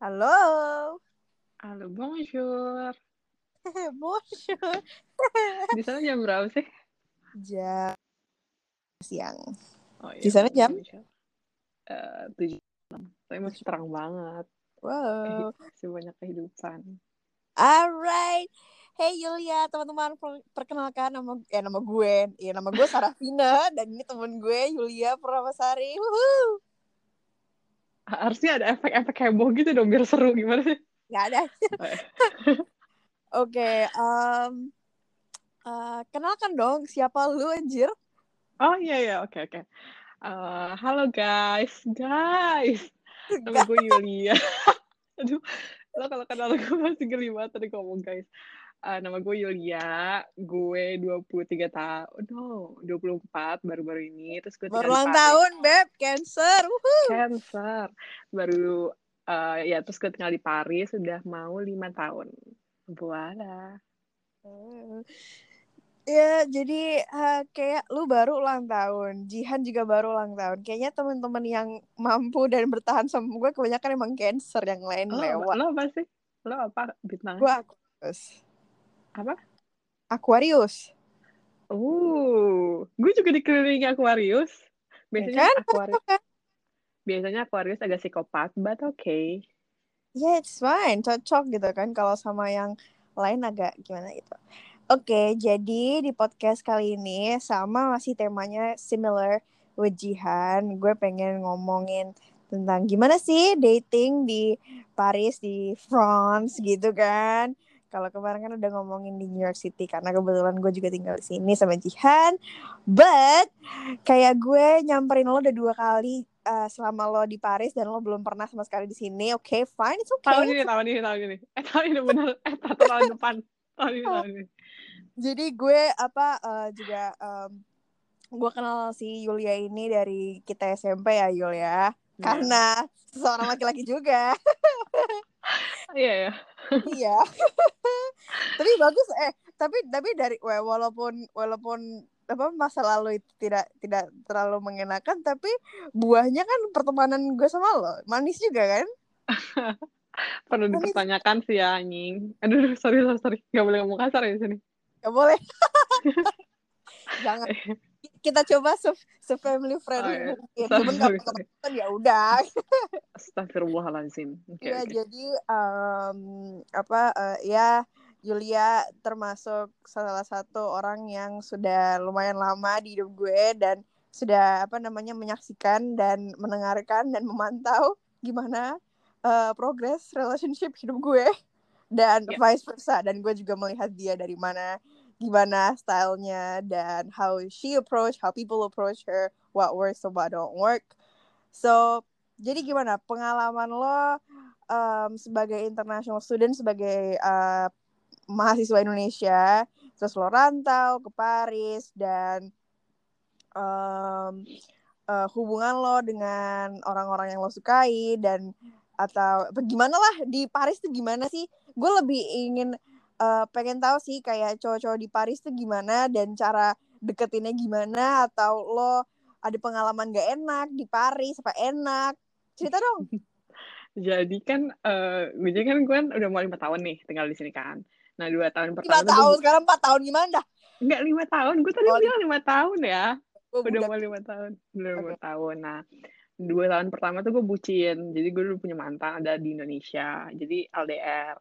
Halo. Halo, bonjour. bonjour. Di sana jam berapa sih? Jam siang. Oh, iya, Di sana jam? Eh, tujuh. Tapi masih terang banget. Wow. Masih banyak kehidupan. Alright. Hey Yulia, teman-teman per- perkenalkan nama ya nama gue. Ya nama gue Sarafina dan ini teman gue Yulia Purnamasari. Woohoo. Harusnya ada efek-efek heboh gitu dong biar seru gimana sih? Gak ada. Oh, iya. Oke, em, eh, kenalkan dong siapa lu anjir? Oh iya iya oke oke. Eh, halo guys, guys. Nama gue Yulia. Aduh, lo kalau kenal gue masih geli banget tadi ngomong guys. Eh, nama gue Yulia, gue 23 tahun, no, 24 baru-baru ini, terus gue Berulang tahun, Beb. Cancer. Woohoo. Cancer. Baru eh, ya terus gue tinggal di Paris sudah mau lima tahun. Voila. Hmm. Ya, jadi eh, kayak lu baru ulang tahun, Jihan juga baru ulang tahun. Kayaknya teman-teman yang mampu dan bertahan sama gue kebanyakan emang cancer yang lain Lo, lewat. lo apa sih? Lo apa bintang? Gue Aquarius. Apa? Aquarius. Uh, gue juga dikelilingi Aquarius. Biasanya kan? Aquarius, biasanya Aquarius agak psikopat, but okay. Yeah, it's fine, cocok gitu kan. Kalau sama yang lain agak gimana gitu. Oke, jadi di podcast kali ini sama masih temanya similar with Jihan. Gue pengen ngomongin tentang gimana sih dating di Paris, di France gitu kan. Kalau kemarin kan udah ngomongin di New York City karena kebetulan gue juga tinggal di sini sama Jihan. But kayak gue nyamperin lo udah dua kali uh, selama lo di Paris dan lo belum pernah sama sekali di sini. Oke, fine, it's okay. Tahun ini, tahun ini, tahun ini. Eh, tahun ini bener. Eh, tahun, depan. Tahun ini, tahun ini. Jadi gue apa uh, juga um, gue kenal si Yulia ini dari kita SMP ya Yul ya. Karena seorang laki-laki juga. Iya, ya. iya. tapi bagus eh tapi tapi dari wa- walaupun walaupun apa masa lalu itu tidak tidak terlalu mengenakan tapi buahnya kan pertemanan gue sama lo manis juga kan Perlu Manis. dipertanyakan sih ya, anjing. Aduh, sorry, sorry, sorry. Gak boleh ngomong kasar ya di sini. Gak boleh jangan kita coba se, se family friendly Oh, iya. mungkin cuman kalau ya udah Astagfirullahaladzim. Oke, Iya, oke. jadi em, apa eh, ya Yulia termasuk salah satu orang yang sudah lumayan lama di hidup gue dan sudah apa namanya menyaksikan dan mendengarkan dan memantau gimana eh, progres relationship hidup gue dan Ya. vice versa dan gue juga melihat dia dari mana gimana stylenya dan how she approach how people approach her what works and what don't work. So jadi gimana? Pengalaman lo um, sebagai international student sebagai uh, mahasiswa Indonesia terus lo rantau ke Paris dan um, uh, hubungan lo dengan orang-orang yang lo sukai dan atau gimana lah di Paris tuh gimana sih? Gue lebih ingin uh, pengen tahu sih kayak cowok-cowok di Paris tuh gimana dan cara deketinnya gimana atau lo ada pengalaman gak enak di Paris apa enak cerita dong Jadi kan, gue jadi kan gue kan udah mau lima tahun nih tinggal di sini kan. Nah, dua tahun lima pertama tuh tahun gue, sekarang empat tahun gimana dah enggak lima tahun. Gue tadi Oh, bilang lima tahun ya. Gue Udah mau lima tahun. Udah lima tahun. Nah, dua tahun pertama tuh gue bucin. Jadi gue dulu punya mantan ada di Indonesia. Jadi LDR.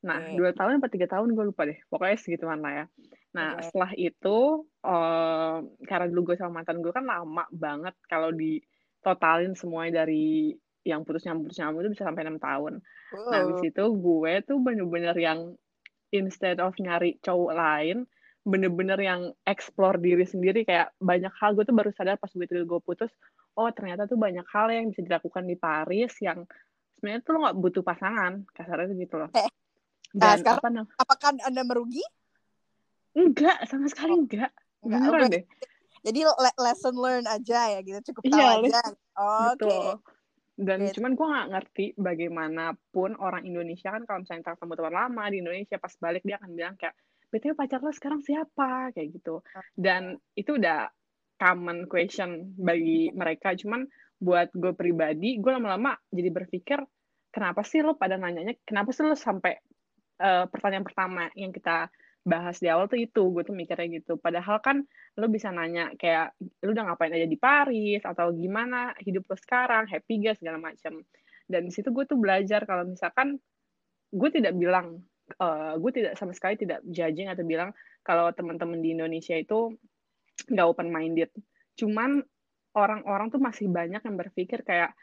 Nah, dua tahun apa tiga tahun gue lupa deh. Pokoknya segituan lah ya. Nah, Oke. setelah itu, eh, karena dulu gue sama mantan gue kan lama banget kalau ditotalin semuanya dari yang putus nyambung putus nyambung itu bisa sampai enam tahun. Nah, habis itu gue tuh bener-bener yang instead of nyari cowok lain, bener-bener yang explore diri sendiri kayak banyak hal gue tuh baru sadar pas begitu gue putus, oh ternyata tuh banyak hal yang bisa dilakukan di Paris yang sebenarnya tuh lo nggak butuh pasangan, kasarnya gitu loh. Nah, Dan sekarang apa nah? apakah anda merugi Enggak, sama sekali enggak. Enggak, Beneran oke. deh. jadi le- lesson learn aja ya gitu cukup tahu Iya, aja oke Betul. Dan Gitu. cuman gue nggak ngerti bagaimanapun orang Indonesia kan kalau misalnya ketemu teman lama di Indonesia pas balik dia akan bilang kayak BTW pacar lo sekarang siapa kayak gitu. Dan itu udah common question bagi mereka cuman buat gue pribadi gue lama-lama jadi berpikir kenapa sih lo pada nanyanya kenapa sih lo sampai uh, pertanyaan pertama yang kita bahas di awal tuh itu gue tuh mikirnya gitu. Padahal kan lo bisa nanya kayak lo udah ngapain aja di Paris? Atau gimana hidup lo sekarang? Happy gak? segala macam dan di situ gue tuh belajar kalau misalkan gue tidak bilang uh, gue tidak sama sekali tidak judging atau bilang kalau teman-teman di Indonesia itu nggak open minded cuman orang-orang tuh masih banyak yang berpikir kayak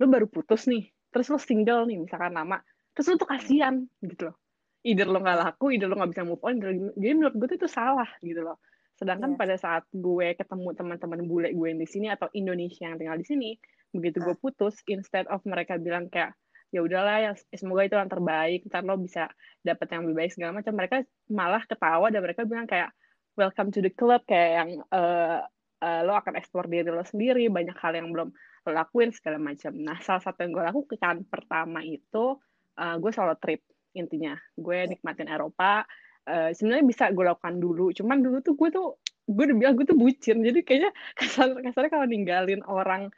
lo baru putus nih terus lo single nih misalkan lama terus lo tuh kasihan gitu loh either lo nggak laku, either lo nggak bisa move on, jadi menurut gue itu salah gitu loh. Sedangkan yeah. pada saat gue ketemu teman-teman bule gue yang di sini atau Indonesia yang tinggal di sini, begitu gue putus, instead of mereka bilang kayak ya udahlah ya semoga itu yang terbaik, ntar lo bisa dapet yang lebih baik segala macam, mereka malah ketawa dan mereka bilang kayak welcome to the club kayak yang uh, uh, lo akan eksplor diri lo sendiri, banyak hal yang belum lo lakuin segala macam. Nah salah satu yang gue lakukan pertama itu uh, gue solo trip intinya. Gue nikmatin Eropa uh, sebenarnya bisa gue lakukan dulu. Cuman dulu tuh gue tuh gue udah bilang gue tuh bucin. Jadi kayaknya kasar kasarnya kalau ninggalin orang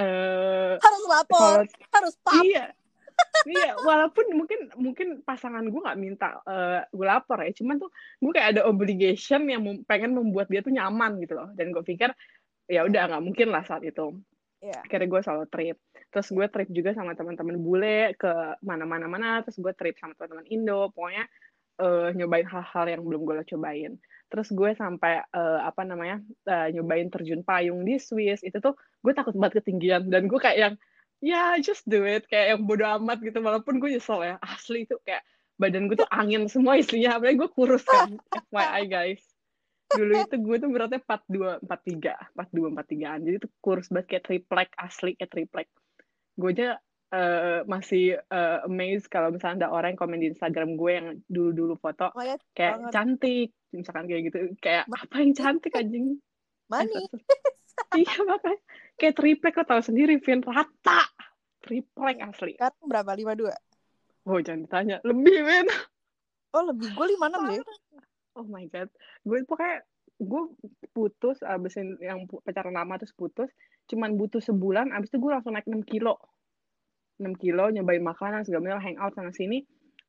uh, harus lapor kalau, harus pap. Iya. Iya walaupun mungkin mungkin pasangan gue nggak minta uh, gue lapor ya. Cuman tuh gue kayak ada obligation yang pengen membuat dia tuh nyaman gitu loh. Dan gue pikir ya udah nggak mungkin lah saat itu. Yeah. akhirnya gue solo trip terus gue trip juga sama teman-teman bule ke mana-mana mana terus gue trip sama teman-teman Indo. Pokoknya uh, nyobain hal-hal yang belum gue cobain. Terus gue sampai uh, apa namanya uh, nyobain terjun payung di Swiss. Itu tuh gue takut banget ketinggian. Dan gue kayak yang ya yeah, just do it. Kayak yang bodo amat gitu. Walaupun gue nyesel ya. Asli itu kayak badan gue tuh angin semua isinya. Apalagi gue kurus kan. FYI guys. Dulu itu gue tuh beratnya 42 43 42 43an jadi tuh kurus banget. Kayak triplek asli kayak triplek gue aja uh, masih uh, amazed kalau misalnya ada orang yang komen di Instagram gue yang dulu-dulu foto oh, ya, kayak banget. cantik misalkan kayak gitu. Kayak Ma apa yang cantik anjing? Mani iya makanya. Kayak triplek lo tau sendiri Vin. Rata. Triplek asli. Kan berapa? Lima dua? Oh jangan ditanya. Lebih Vin. Oh lebih. Gue lima enam deh. Oh my god. Gue pokoknya gue putus abis yang pacaran lama terus putus cuman butuh sebulan abis itu gue langsung naik 6 kilo. 6 kilo nyobain makanan segala macam hangout sana sini.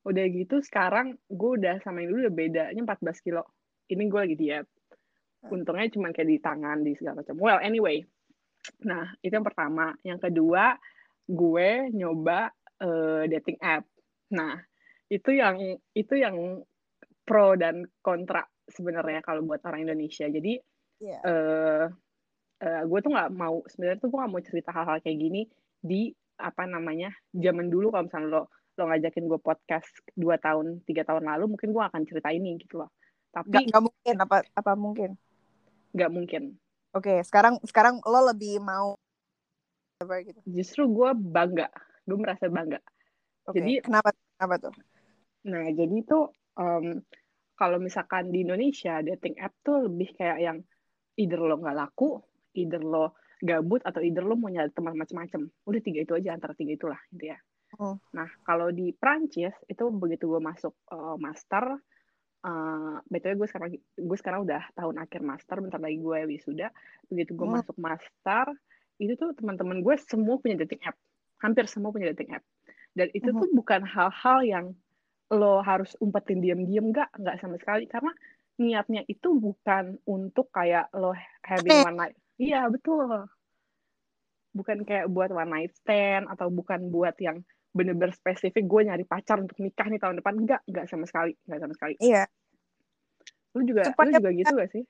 Udah gitu sekarang gue udah sama yang dulu udah bedanya 14 kilo. Ini gue lagi diet. Untungnya cuma kayak di tangan di segala macam. Well anyway. Nah itu yang pertama. Yang kedua gue nyoba uh, dating app. Nah itu yang itu yang pro dan kontra sebenarnya kalau buat orang Indonesia. Jadi yeah. Iya. uh, uh, gue tuh nggak mau sebenarnya tuh gue nggak mau cerita hal-hal kayak gini di apa namanya zaman dulu. Kalau misalnya lo lo ngajakin gue podcast dua tahun tiga tahun lalu mungkin gue akan cerita ini gitu loh. Tapi nggak mungkin. Apa apa mungkin? Nggak mungkin. Oke okay, sekarang sekarang lo lebih mau gitu? Justru gue bangga. Gue merasa bangga. Okay. jadi kenapa kenapa tuh? Nah jadi tuh um, kalau misalkan di Indonesia dating app tuh lebih kayak yang either lo nggak laku either lo gabut atau either lo mau nyari teman macam-macam udah tiga itu aja antara tiga itulah gitu ya. Oh. nah kalau di Prancis itu begitu gue masuk uh, master uh, btw gue sekarang gue sekarang udah tahun akhir master bentar lagi gue wisuda. Begitu gue oh. masuk master itu tuh teman-teman gue semua punya dating app. Hampir semua punya dating app. Dan itu oh. tuh bukan hal-hal yang lo harus umpetin diam-diam nggak nggak sama sekali. Karena niatnya itu bukan untuk kayak lo having one night Iya betul. Bukan kayak buat one night stand atau bukan buat yang bener-bener spesifik gue nyari pacar untuk nikah nih tahun depan. Enggak enggak sama sekali enggak sama sekali. Iya. Lu juga supaya, lu juga gitu gak sih?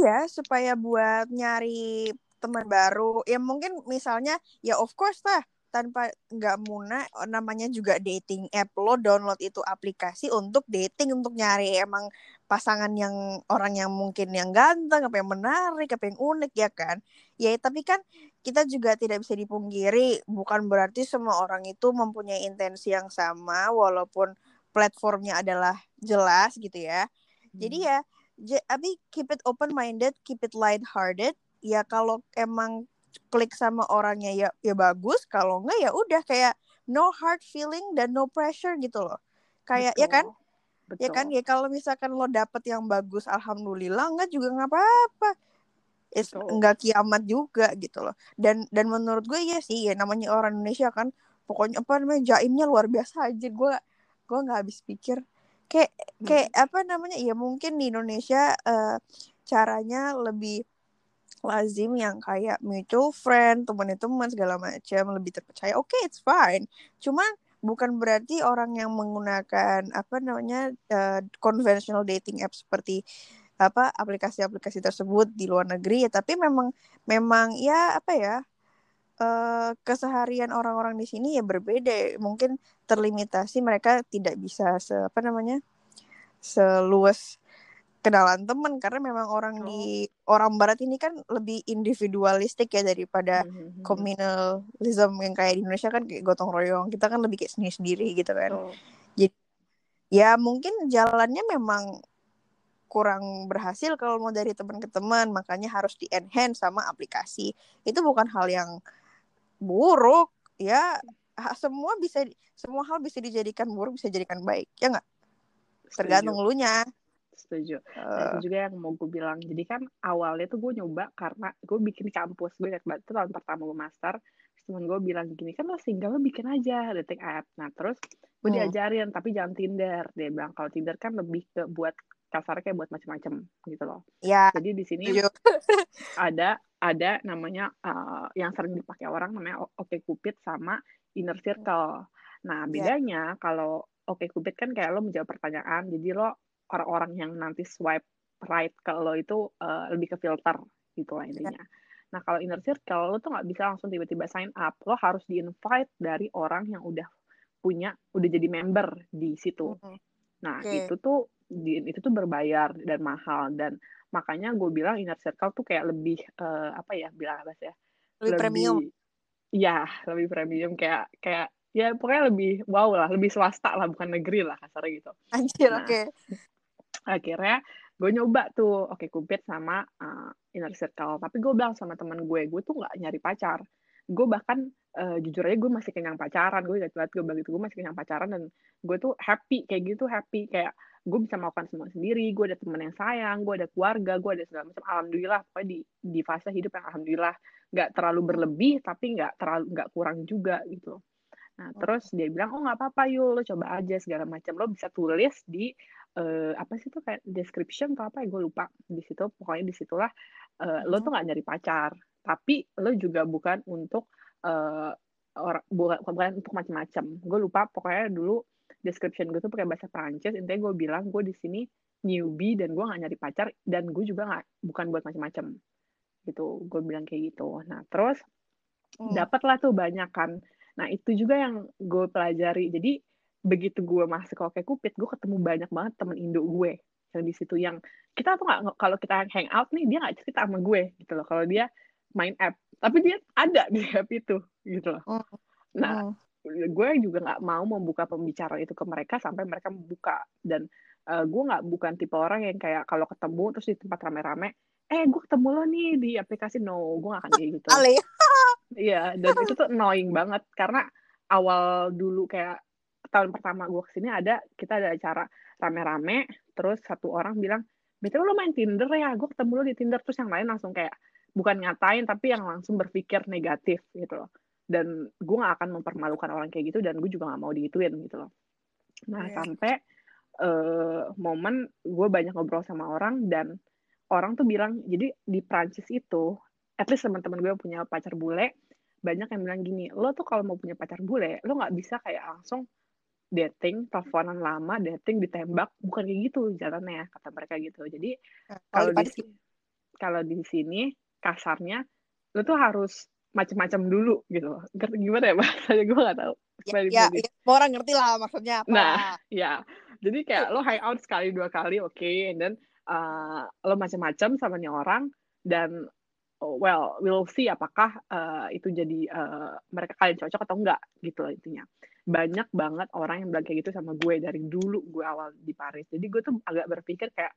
Iya supaya buat nyari teman baru. Ya mungkin misalnya ya of course lah tanpa nggak muna namanya juga dating app. Lo download itu aplikasi untuk dating untuk nyari emang pasangan yang orang yang mungkin yang ganteng apa yang menarik apa yang unik ya kan? Ya tapi kan kita juga tidak bisa dipungkiri bukan berarti semua orang itu mempunyai intensi yang sama walaupun platformnya adalah jelas gitu ya. Jadi hmm. ya tapi keep it open minded keep it light hearted ya kalau emang klik sama orangnya ya ya bagus kalau enggak ya udah kayak no hard feeling dan no pressure gitu loh. Kayak ya Betul. ya kan? Betul. ya kan ya kalau misalkan lo dapet yang bagus alhamdulillah enggak juga nggak apa-apa. Enggak kiamat juga gitu loh. Dan dan menurut gue ya sih ya namanya orang Indonesia kan pokoknya apa namanya jaimnya luar biasa aja. Gue gue nggak habis pikir. Kayak kayak hmm. apa namanya ya mungkin di Indonesia uh, caranya lebih lazim yang kayak mutual friend teman-teman segala macam lebih terpercaya oke okay, it's fine. Cuma bukan berarti orang yang menggunakan apa namanya uh, conventional dating app seperti apa aplikasi-aplikasi tersebut di luar negeri ya tapi memang memang ya apa ya uh, keseharian orang-orang di sini ya berbeda. Mungkin terlimitasi mereka tidak bisa se apa namanya seluas kenalan teman karena memang orang oh. di orang barat ini kan lebih individualistik ya daripada mm-hmm. communalism yang kayak di Indonesia kan kayak gotong royong. Kita kan lebih kayak sendiri sendiri gitu kan. Oh. jadi ya mungkin jalannya memang kurang berhasil kalau mau dari teman ke teman. Makanya harus di enhance sama aplikasi. Itu bukan hal yang buruk ya. Semua bisa semua hal bisa dijadikan buruk bisa dijadikan baik. Ya nggak? Tergantung lu nya setuju. Nah, itu juga yang mau gue bilang. Jadi kan awalnya tuh gue nyoba karena gue bikin kampus. Gue ingat banget itu tahun pertama gue master. Temen gue bilang gini, kan lo single lo bikin aja dating app. Nah terus gue hmm. diajarin, tapi jangan Tinder. Dia bilang kalau Tinder kan lebih ke buat kasar kayak buat macam-macam gitu loh. Ya. Jadi di sini ada ada namanya uh, yang sering dipakai orang namanya Oke Cupid sama Inner Circle. Nah ya. bedanya yeah. kalau Oke Cupid kan kayak lo menjawab pertanyaan, jadi lo orang-orang yang nanti swipe right ke lo itu uh, lebih ke filter gitu lah intinya. Nah kalau inner circle lo tuh nggak bisa langsung tiba-tiba sign up, lo harus di invite dari orang yang udah punya, udah jadi member di situ. Nah okay. itu tuh di, itu tuh berbayar dan mahal dan makanya gue bilang inner circle tuh kayak lebih uh, apa ya bilang apa sih ya? Lebih, lebih premium. Ya lebih premium kayak kayak ya pokoknya lebih wow lah, lebih swasta lah bukan negeri lah kasarnya gitu. Anjir nah, oke. Okay akhirnya gue nyoba tuh oke okay, sama uh, Inner Circle. Tapi gue bilang sama teman gue gue tuh nggak nyari pacar. Gue bahkan uh, jujur aja gue masih kenyang pacaran. Gue ingat banget gue begitu gue masih kenyang pacaran dan gue tuh happy kayak gitu happy. Kayak gue bisa melakukan semua sendiri gue ada teman yang sayang gue ada keluarga gue ada segala macam. Alhamdulillah pokoknya di di fase hidup yang alhamdulillah nggak terlalu berlebih tapi nggak terlalu nggak kurang juga gitu nah terus dia bilang oh nggak apa-apa yuk lo coba aja segala macam. Lo bisa tulis di uh, apa sih tuh kayak description atau apa ya gue lupa. Di situ pokoknya di situlah uh, lo tuh nggak nyari pacar. Tapi lo juga bukan untuk uh, orang bukan, bukan untuk macam-macam gue lupa pokoknya dulu description gue tuh pakai bahasa Prancis. Intinya gue bilang gue di sini newbie dan gue nggak nyari pacar dan gue juga nggak bukan buat macam-macam gitu gue bilang kayak gitu. Nah terus hmm. dapatlah tuh banyak kan nah itu juga yang gue pelajari jadi begitu gue masuk ke Oke Cupid gue ketemu banyak banget temen Indo gue yang di situ yang kita tuh nggak kalau kita hang out nih dia nggak cerita sama gue gitu loh kalau dia main app tapi dia ada di app itu gitu loh oh. nah oh. gue juga nggak mau membuka pembicaraan itu ke mereka sampai mereka membuka dan uh, gue nggak bukan tipe orang yang kayak kalau ketemu terus di tempat rame-rame eh gue ketemu lo nih di aplikasi. No gue gak akan kayak gitu. Iya dan itu tuh annoying banget. Karena awal dulu kayak tahun pertama gue ke sini ada kita ada acara rame-rame terus satu orang bilang betul lo main Tinder ya? Gue ketemu lo di Tinder. Terus yang lain langsung kayak bukan ngatain tapi yang langsung berpikir negatif gitu loh. Dan gue gak akan mempermalukan orang kayak gitu dan gue juga gak mau digituin gitu loh. Nah yeah. sampai uh, momen gue banyak ngobrol sama orang dan orang tuh bilang jadi di Prancis itu at least teman-teman gue punya pacar bule banyak yang bilang gini lo tuh kalau mau punya pacar bule lo nggak bisa kayak langsung dating, teleponan lama, dating ditembak, bukan kayak gitu jalannya kata mereka gitu. Jadi nah, kalau di kalau di sini kasarnya lu tuh harus macam-macam dulu gitu. Gimana ya bahasanya gue gak tahu. Ya, ya, ya, orang ngerti lah maksudnya apa. Nah, ya. Jadi kayak lo out sekali dua kali oke, okay, and then uh, lo macam-macam sama nih orang dan oh, well we'll see apakah uh, itu jadi uh, mereka kalian cocok atau enggak gitu lah intinya. Banyak banget orang yang bilang kayak gitu sama gue dari dulu gue awal di Paris. Jadi gue tuh agak berpikir kayak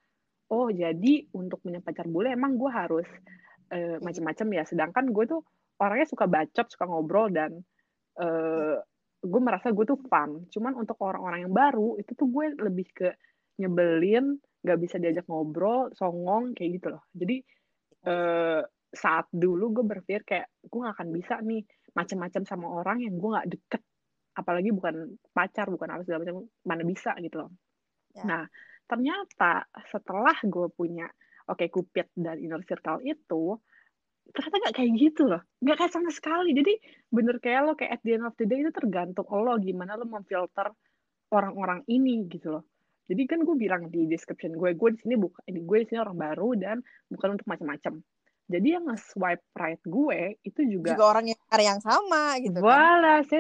oh jadi untuk punya pacar bule emang gue harus uh, macam-macam ya. Sedangkan gue tuh orangnya suka bacot suka ngobrol dan uh, gue merasa gue tuh fun. Cuman untuk orang-orang yang baru itu tuh gue lebih ke nyebelin nggak bisa diajak ngobrol songong kayak gitu loh. Jadi uh, saat dulu gue berpikir kayak gue gak akan bisa nih macam-macam sama orang yang gue nggak deket. Apalagi bukan pacar bukan apa segala macam mana bisa gitu loh. Ya. nah ternyata setelah gue punya oke Cupid dan inner circle itu ternyata nggak kayak gitu loh. Nggak kayak sama sekali. Jadi bener kayak lo kayak at the end of the day itu tergantung lo gimana lo memfilter orang-orang ini gitu loh jadi kan gue bilang di description gue gue di sini bukan gue di sini orang baru dan bukan untuk macam-macam jadi yang nge-swipe right gue itu juga juga orang yang cari yang sama gitu kan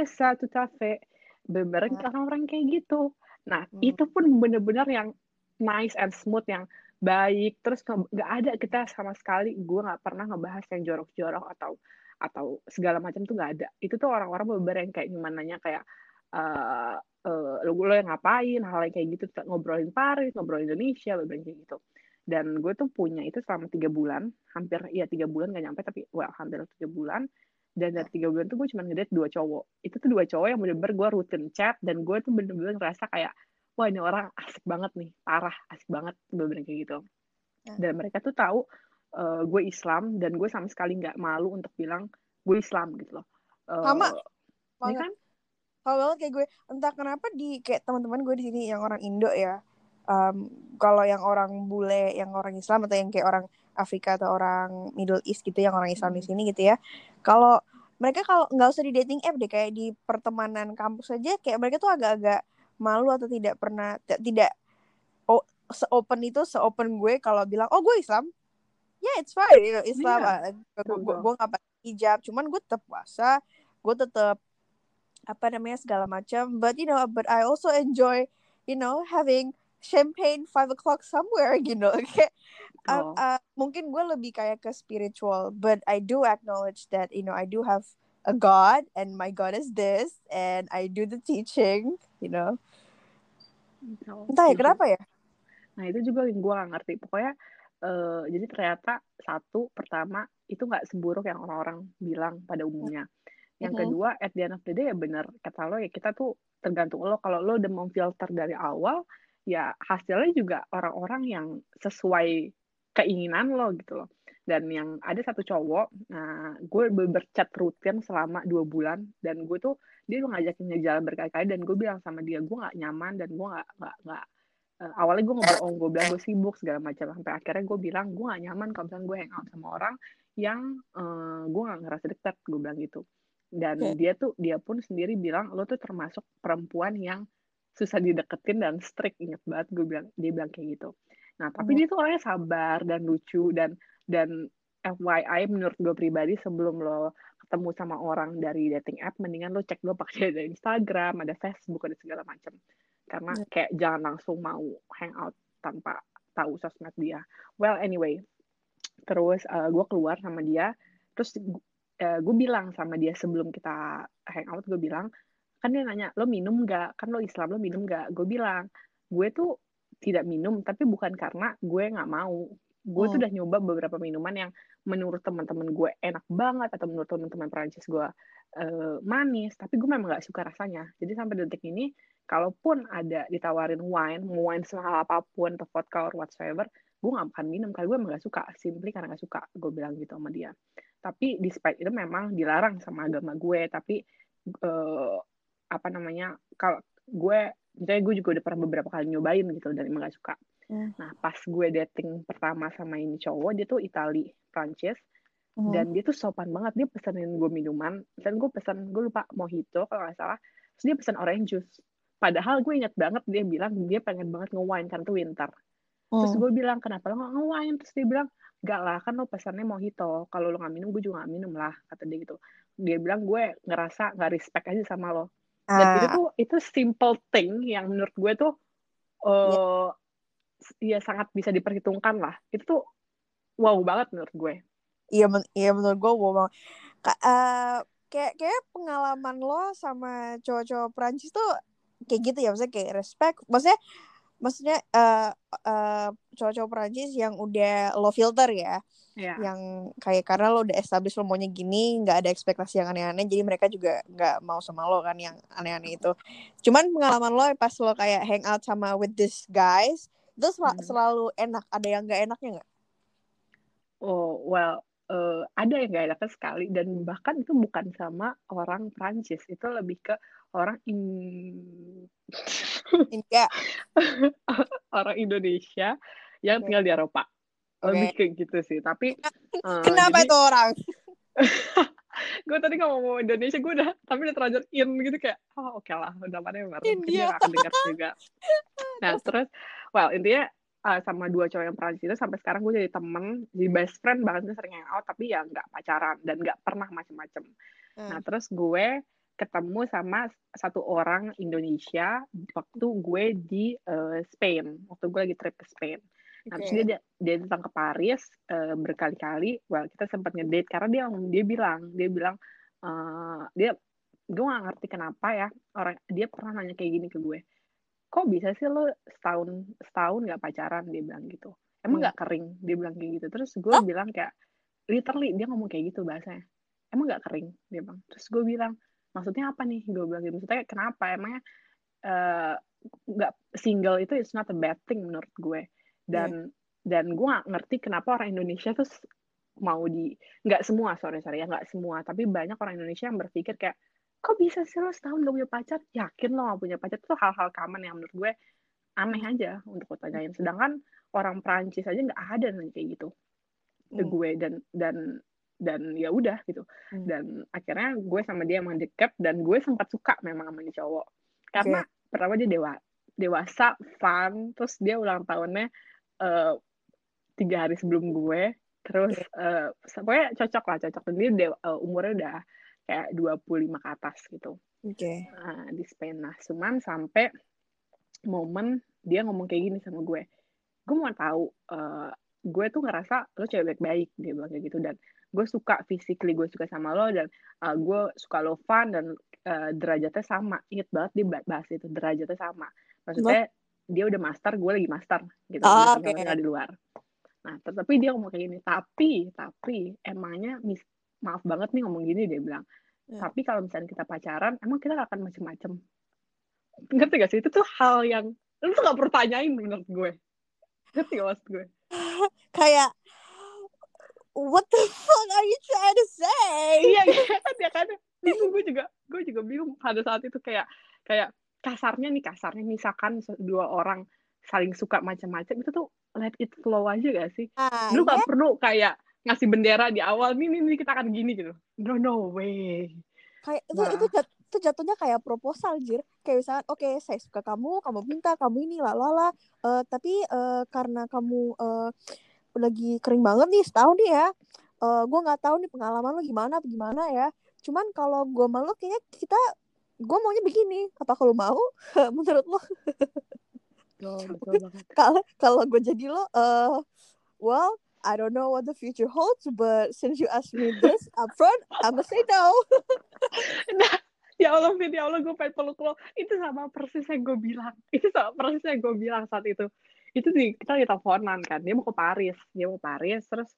ça, tout à fait. Bener Nah. orang-orang kayak gitu. Nah, Hmm. itu pun bener-bener yang nice and smooth, yang baik. Terus nggak ada kita sama sekali, gue nggak pernah ngebahas yang jorok-jorok atau atau segala macam tuh nggak ada. Itu tuh orang-orang bener yang kayak gimana kayak eh eh, lo lo yang ngapain, hal yang kayak gitu, ngobrolin Paris, ngobrolin Indonesia, bener kayak gitu. Dan gue tuh punya itu selama tiga bulan, hampir ya tiga bulan gak nyampe tapi well hampir tiga bulan dan dari tiga bulan tuh gue cuma ngedate dua cowok itu tuh dua cowok yang bener-bener gue rutin chat dan gue tuh bener-bener ngerasa kayak wah ini orang asik banget nih parah asik banget bener-bener kayak gitu Ya. dan mereka tuh tahu eh, gue Islam dan gue sama sekali nggak malu untuk bilang gue Islam gitu loh Eh, Sama. ini kan Kalau banget kayak gue. Entah kenapa di kayak teman-teman gue di sini yang orang Indo ya um, kalau yang orang bule yang orang Islam atau yang kayak orang Afrika atau orang Middle East gitu yang orang Islam di Hmm. sini gitu ya kalau mereka kalau nggak usah di dating app deh kayak di pertemanan kampus aja kayak mereka tuh agak-agak malu atau tidak pernah tidak oh, seopen itu seopen gue kalau bilang oh gue Islam. Ya it's fine you know, Islam Iya, ah, gue gue nggak pakai hijab cuman gue tetap puasa gue tetap apa namanya segala macam but you know but I also enjoy you know having champagne five o'clock somewhere you know kayak um, Oh. uh, mungkin gue lebih kayak ke spiritual but I do acknowledge that you know I do have a God and my God is this and I do the teaching you know entah ya Setuju. kenapa ya Nah itu juga yang gue gak ngerti. Pokoknya eh, jadi ternyata satu pertama itu nggak seburuk yang orang-orang bilang pada umumnya. Yang Mhm. kedua at the end of the day ya bener kata lo ya kita tuh tergantung lo. Kalau lo udah memfilter dari awal ya hasilnya juga orang-orang yang sesuai keinginan lo gitu loh. Dan yang ada satu cowok, nah gue berchat rutin selama dua bulan. Dan gue tuh dia tuh ngajakin jalan berkali-kali. Dan gue bilang sama dia gue nggak nyaman dan gue nggak nggak nggak. Eh, awalnya gue ngebohong gue bilang gue sibuk segala macam. Sampai akhirnya gue bilang gue gak nyaman kalau misalnya gue hangout sama orang yang eh, gue gak ngerasa dekat gue bilang gitu dan Oke. dia tuh dia pun sendiri bilang lo tuh termasuk perempuan yang susah dideketin dan strict inget banget gue bilang dia bilang kayak gitu nah tapi Hmm. dia tuh orangnya sabar dan lucu dan dan FYI menurut gue pribadi sebelum lo ketemu sama orang dari dating app mendingan lo cek lo pakai ada Instagram ada Facebook ada segala macam karena Ya. kayak jangan langsung mau hangout tanpa tahu sosmed dia. Well anyway, terus gue keluar sama dia, terus gue bilang sama dia sebelum kita hangout gue bilang kan dia nanya lo minum nggak? Kan lo Islam lo minum nggak? Gue bilang gue tuh tidak minum tapi bukan karena gue nggak mau. Gue tuh Hmm. udah nyoba beberapa minuman yang menurut teman-teman gue enak banget atau menurut teman-teman Prancis gue eh, manis tapi gue memang nggak suka rasanya. Jadi sampai detik ini kalaupun ada ditawarin wine mau wine semahal apa pun atau vodka or whatsoever gue nggak akan minum karena gue emang gak suka simply karena gak suka gue bilang gitu sama dia tapi despite itu memang dilarang sama agama gue. Tapi eh, apa namanya kalau gue misalnya gue juga udah pernah beberapa kali nyobain gitu dan emang gak suka. Hmm. nah pas gue dating pertama sama ini cowok dia tuh Itali Prancis. Mhm. dan dia tuh sopan banget. Dia pesenin gue minuman. Dan gue pesan gue lupa mojito kalau nggak salah. Terus dia pesan orange juice. Padahal gue ingat banget dia bilang dia pengen banget nge-wine karena tuh winter terus Hmm. gue bilang kenapa lo nggak nge-wine? Terus dia bilang enggak lah kan lo pesannya mojito kalau lo nggak minum gue juga nggak minum lah kata dia gitu. Dia bilang gue ngerasa nggak respect aja sama lo. Dan itu Ah, tuh itu simple thing yang menurut gue tuh eh ya sangat bisa diperhitungkan lah. Itu tuh wow banget menurut gue. Iya men iya menurut gue wow banget. Ka- eh, kayak kayak pengalaman lo sama cowok-cowok Prancis tuh kayak gitu ya maksudnya kayak respect. Maksudnya maksudnya eh eh, cowok-cowok Prancis yang udah lo filter ya ya yang kayak karena lo udah establish lo maunya gini nggak ada ekspektasi yang aneh-aneh jadi mereka juga nggak mau sama lo kan yang aneh-aneh itu. Cuman pengalaman lo pas lo kayak hang out sama with this guys itu sel- Mhm. selalu enak. Ada yang nggak enaknya nggak? Oh, well, eh, ada yang gak enaknya sekali. Dan bahkan itu bukan sama orang Prancis, itu lebih ke orang in India. orang Indonesia yang Oke. tinggal di Eropa. Lebih Oke. kayak gitu sih. Tapi eh, Kenapa jadi itu orang? gue tadi nggak mau ngomong Indonesia, gue udah tapi udah terlanjur in gitu kayak oh oke lah udah whatever. Mungkin dia akan dengar juga. Nah terus, well intinya uh, sama dua cowok yang Prancis itu sampai sekarang gue jadi temen, jadi best friend bahkan kita sering hangout tapi ya nggak pacaran dan nggak pernah macem-macem. Nah Hmm. terus gue ketemu sama satu orang Indonesia waktu gue di uh, Spain, waktu gue lagi trip ke Spain. Nah, terus dia dia datang ke Paris uh, berkali-kali. Well, kita sempat ngedate karena dia dia bilang dia bilang uh, dia gue gak ngerti kenapa ya orang dia pernah nanya kayak gini ke gue. Kok bisa sih lo setahun setahun nggak pacaran dia bilang gitu. Emang Hmm. nggak kering dia bilang kayak gitu. Terus gue Hah? bilang kayak literally dia ngomong kayak gitu bahasanya. Emang nggak kering dia bilang. Terus gue bilang maksudnya apa nih? Gue bilang gitu. Maksudnya kenapa? Emangnya eh, nggak single itu is not a bad thing menurut gue dan dan gue nggak ngerti kenapa orang Indonesia tuh mau di nggak semua sorry sorry ya nggak semua tapi banyak orang Indonesia yang berpikir kayak kok bisa sih lo setahun gak punya pacar yakin lo gak punya pacar itu hal-hal common yang menurut gue aneh aja untuk gue tanyain sedangkan orang Prancis aja nggak ada yang kayak gitu ke Hmm. gue dan dan dan ya udah gitu. Hmm. dan akhirnya gue sama dia emang deket dan gue sempat suka memang sama ini cowok. Karena pertama dia dewa dewasa fun terus dia ulang tahunnya eh, tiga hari sebelum gue. Terus eh, pokoknya cocok lah cocok. Dan dia dewa- eh, umurnya udah kayak 25 ke atas gitu. Oke. Nah, di Spain nah cuman sampai momen dia ngomong kayak gini sama gue. Gue mau tahu eh, gue tuh ngerasa lo cewek baik-baik dia bilang kayak gitu. Dan gue suka physically gue suka sama lo dan eh, gue suka lo fun dan eh, derajatnya sama. Inget banget dia ba- bahas itu derajatnya sama. Maksudnya dia udah master gue lagi master gitu. Oke. tinggal di luar. Nah tapi dia ngomong kayak gini tapi tapi emangnya mis maaf banget nih ngomong gini dia bilang. Hmm. tapi kalau misalnya kita pacaran emang kita gak akan macem-macem? Ngerti gak sih? Itu tuh hal yang lu tuh gak perlu tanyain menurut gue. Ngerti gak maksud gue? Kayak what the fuck are you trying to say? iya kan ya kan bingung gue juga gue juga bingung pada saat itu kayak kayak kasarnya nih kasarnya misalkan dua orang saling suka macam-macam itu tuh let it flow aja gak sih? Ah, lu gak perlu kayak ngasih bendera di awal nih nih, nih kita akan gini gitu. No no way. Kayak itu Nah. itu jat- itu jatuhnya kayak proposal jir. Kayak misalkan oke saya suka kamu kamu minta kamu ini lah lah lah Eh, tapi eh, karena kamu eh, lagi kering banget nih setahun nih ya. Eh gue nggak tahu nih pengalaman lo gimana apa gimana ya. Cuman kalau gue malu kayaknya kita gue maunya begini. Apa kalau mau? Menurut lo kalau kalau gue jadi lo eh well I don't know what the future holds but since you asked me this upfront I'm gonna say no. Nah, ya Allah, Vin, ya Allah, gue pengen peluk lo. Itu sama persis yang gue bilang. Itu sama persis yang gue bilang saat itu. Itu di, kita lagi teleponan kan. Dia mau ke Paris. Dia mau ke Paris, terus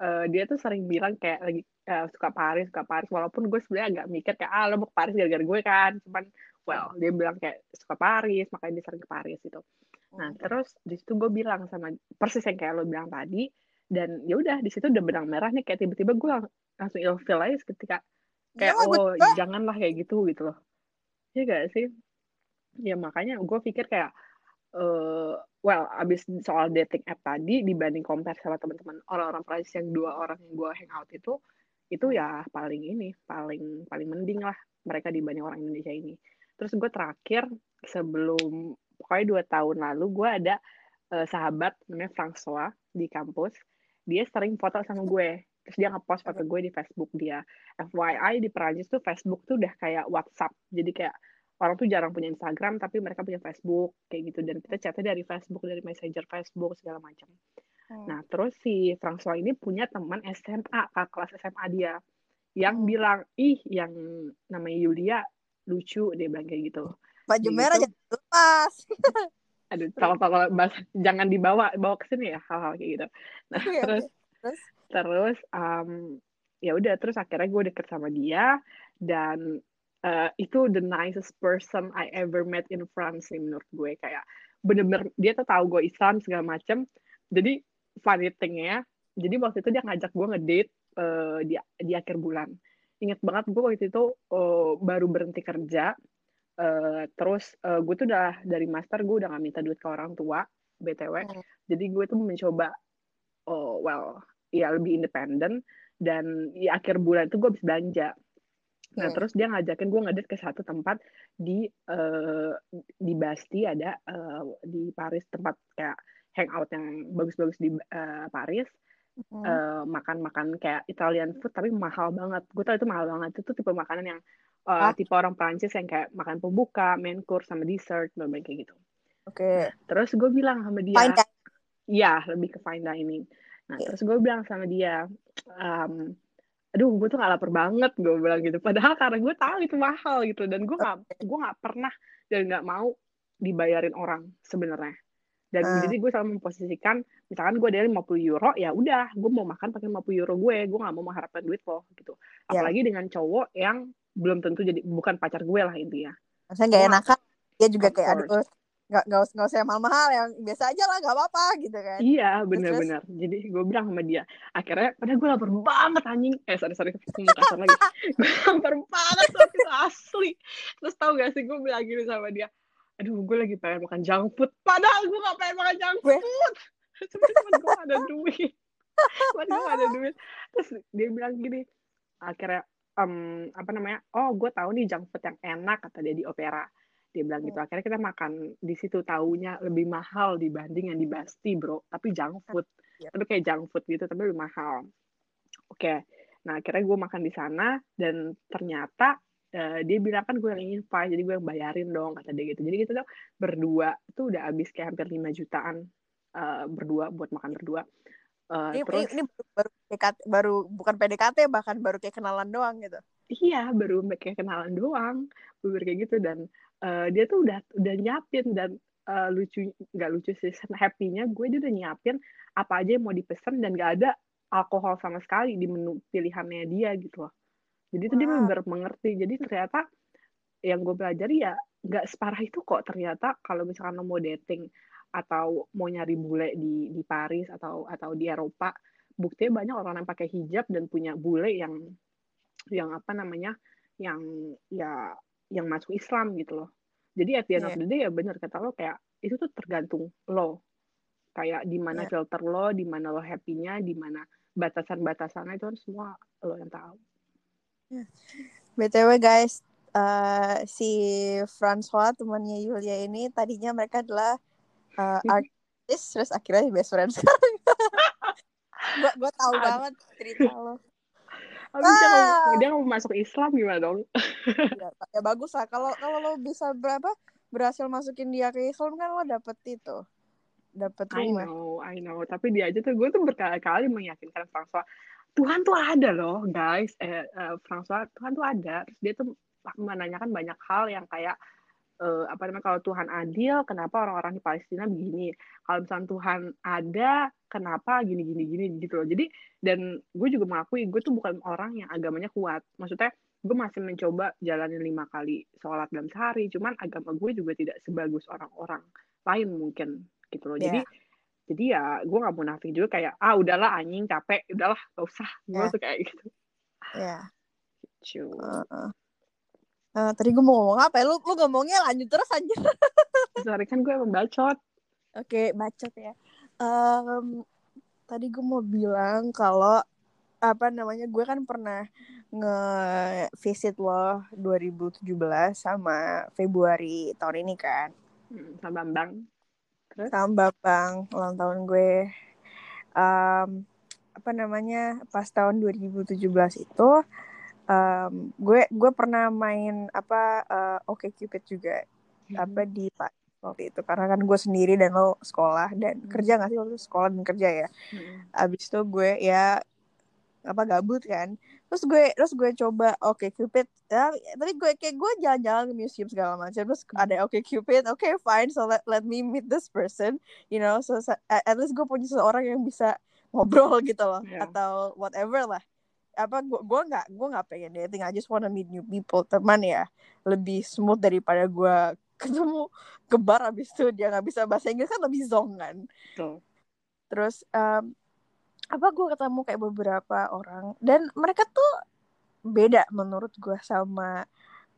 eh, dia tuh sering bilang kayak lagi eh, suka Paris, suka Paris. Walaupun gue sebenarnya agak mikir kayak, ah lo mau ke Paris gara-gara gue kan. Cuman, well, dia bilang kayak suka Paris, makanya dia sering ke Paris gitu. Nah, terus di situ gue bilang sama persis yang kayak lo bilang tadi, dan ya udah di situ udah benang merah nih kayak tiba-tiba gue lang- langsung ilfeel aja ketika kayak gue oh janganlah kayak gitu gitu loh ya gak sih ya makanya gue pikir kayak eh well abis soal dating app tadi dibanding compare sama teman-teman orang-orang Prancis yang dua orang yang gue hangout itu itu ya paling ini paling paling mending lah mereka dibanding orang Indonesia ini. Terus gue terakhir sebelum pokoknya dua tahun lalu gue ada eh, sahabat namanya François di kampus. Dia sering foto sama gue. Terus dia ngepost foto gue di Facebook dia. FYI di Perancis tuh Facebook tuh udah kayak WhatsApp. Jadi kayak orang tuh jarang punya Instagram tapi mereka punya Facebook kayak gitu dan kita chatnya dari Facebook dari Messenger Facebook segala macam Hmm. nah terus si François ini punya teman SMA kakak kelas SMA dia yang Hmm. bilang ih yang namanya Yulia lucu dia bilang kayak gitu baju Kayak merah gitu. jangan lepas aduh kalau kalau bahas- jangan dibawa bawa ke sini ya hal-hal kayak gitu nah Iya, terus terus terus um, ya udah terus akhirnya gue deket sama dia dan uh, itu the nicest person I ever met in France sih menurut gue. Kayak bener-bener dia tuh tahu gue Islam segala macem. Jadi funny thing-nya jadi waktu itu dia ngajak gue ngedate uh, di di akhir bulan. Inget banget gue waktu itu uh, baru berhenti kerja Uh, terus uh, gue tuh udah dari master gue udah gak minta duit ke orang tua btw hmm. jadi gue tuh mencoba oh well ya lebih independen. Dan ya akhir bulan itu gue bisa belanja nah hmm. terus dia ngajakin gue ngedit ke satu tempat di uh, di Basti ada uh, di Paris tempat kayak hangout yang bagus-bagus di uh, Paris hmm. uh, makan-makan kayak Italian food tapi mahal banget gue tau itu mahal banget itu tipe makanan yang uh, tipe orang Prancis yang kayak makan pembuka, main course sama dessert, berbagai kayak gitu. Oke. Okay. Terus gue bilang sama dia, Iya, lebih ke fine dining. Nah, okay. terus gue bilang sama dia, um, aduh, gue tuh gak lapar banget, gue bilang gitu. Padahal karena gue tahu itu mahal gitu, dan gue gak, gue gak pernah dan gak mau dibayarin orang sebenarnya. Dan uh. jadi gue selalu memposisikan, misalkan gue dari 50 euro, ya udah, gue mau makan pakai 50 euro gue, gue gak mau mengharapkan duit lo gitu. Ya. Apalagi yeah. dengan cowok yang belum tentu jadi bukan pacar gue lah intinya. Saya nggak enakan dia juga kayak aduh nggak nggak usah nggak usah mahal-mahal yang biasa aja lah nggak apa-apa gitu kan. Iya benar-benar jadi gue bilang sama dia akhirnya padahal gue lapar banget anjing. Eh sorry sorry kasar lagi. Gue lapar banget tapi asli. Terus tau gak sih gue bilang gini sama dia aduh gue lagi pengen makan junk food. Padahal gue gak pengen makan junk food. Cuma gue ada duit. Cuma gue ada duit. Terus dia bilang gini akhirnya um, apa namanya oh gue tahu nih junk food yang enak kata dia di opera dia bilang gitu. Hmm. akhirnya kita makan di situ taunya lebih mahal dibanding yang di Basti bro. Tapi junk food. Yeah. tapi kayak junk food gitu tapi lebih mahal. Oke. Okay. nah akhirnya gue makan di sana dan ternyata uh, dia bilang kan gue yang invite jadi gue yang bayarin dong kata dia gitu. Jadi kita tuh berdua tuh udah habis kayak hampir 5 jutaan uh, berdua buat makan berdua. Uh, ini, terus ini, baru PDKT, baru bukan PDKT bahkan baru kayak kenalan doang gitu. Iya, baru kayak kenalan doang, baru kayak gitu dan uh, dia tuh udah udah nyiapin dan uh, lucu nggak lucu sih happy-nya gue dia udah nyiapin apa aja yang mau dipesan dan gak ada alkohol sama sekali di menu pilihannya dia gitu loh. Jadi itu wow. dia benar mengerti. Jadi ternyata yang gue pelajari ya nggak separah itu kok ternyata kalau misalkan lo mau dating atau mau nyari bule di di Paris atau atau di Eropa buktinya banyak orang yang pakai hijab dan punya bule yang yang apa namanya yang ya yang masuk Islam gitu loh jadi at the end yeah. of the day ya benar kata lo kayak itu tuh tergantung lo kayak di mana yeah. filter lo di mana lo happynya di mana batasan-batasannya itu kan semua lo yang tahu yeah. btw guys uh, si Francois temannya Yulia ini tadinya mereka adalah uh, artis terus akhirnya best friend sekarang gue gue tahu Aduh. banget cerita lo Habis ah. dia, mau, dia mau masuk Islam gimana dong? ya, ya bagus lah. Kalau kalau lo bisa berapa berhasil masukin dia ke Islam kan lo dapet itu, dapet rumah. I know, I know. Tapi dia aja tuh gue tuh berkali-kali meyakinkan François, Tuhan tuh ada loh, guys. Eh, uh, François, Tuhan tuh ada. Terus dia tuh menanyakan banyak hal yang kayak uh, apa namanya kalau Tuhan adil kenapa orang-orang di Palestina begini kalau misalnya Tuhan ada kenapa gini gini gini gitu loh jadi dan gue juga mengakui gue tuh bukan orang yang agamanya kuat maksudnya gue masih mencoba jalanin lima kali sholat dalam sehari cuman agama gue juga tidak sebagus orang-orang lain mungkin gitu loh yeah. jadi jadi ya gue nggak mau nafik juga kayak ah udahlah anjing capek udahlah gak usah gue yeah. tuh kayak gitu ya yeah. gitu. uh -uh. Uh, tadi gue mau ngomong apa ya? Lu, lu ngomongnya lanjut terus aja. Sorry kan gue emang bacot. Oke, okay, bacot ya. Um, tadi gue mau bilang kalau apa namanya gue kan pernah nge-visit lo 2017 sama Februari tahun ini kan. Hmm, sama Bambang. Terus? Sama Bambang ulang tahun gue. Um, apa namanya pas tahun 2017 itu um, gue gue pernah main apa uh, Oke okay Cupid juga hmm. apa di pak waktu itu karena kan gue sendiri dan lo sekolah dan hmm. kerja nggak sih waktu itu sekolah dan kerja ya hmm. abis itu gue ya apa gabut kan terus gue terus gue coba oke okay Cupid ya tadi gue kayak gue jalan-jalan ke museum segala macam terus hmm. ada oke okay Cupid oke okay, fine so let let me meet this person you know so at least gue punya seseorang yang bisa ngobrol gitu loh yeah. atau whatever lah apa gue gue nggak gue nggak pengen dating. I just wanna meet new people. Teman ya lebih smooth daripada gue ketemu ke bar abis itu. Dia nggak bisa bahasa Inggris kan lebih zong kan. Betul. terus um, apa gue ketemu kayak beberapa orang. Dan mereka tuh beda menurut gue sama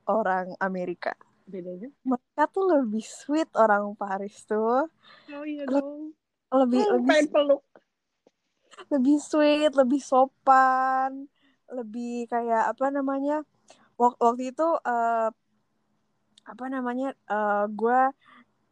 orang Amerika. Bedanya? Mereka tuh lebih sweet orang Paris tuh. Oh iya dong. lebih oh, lebih pengen peluk lebih sweet lebih sopan lebih kayak apa namanya wak- waktu itu eh, apa namanya eh gue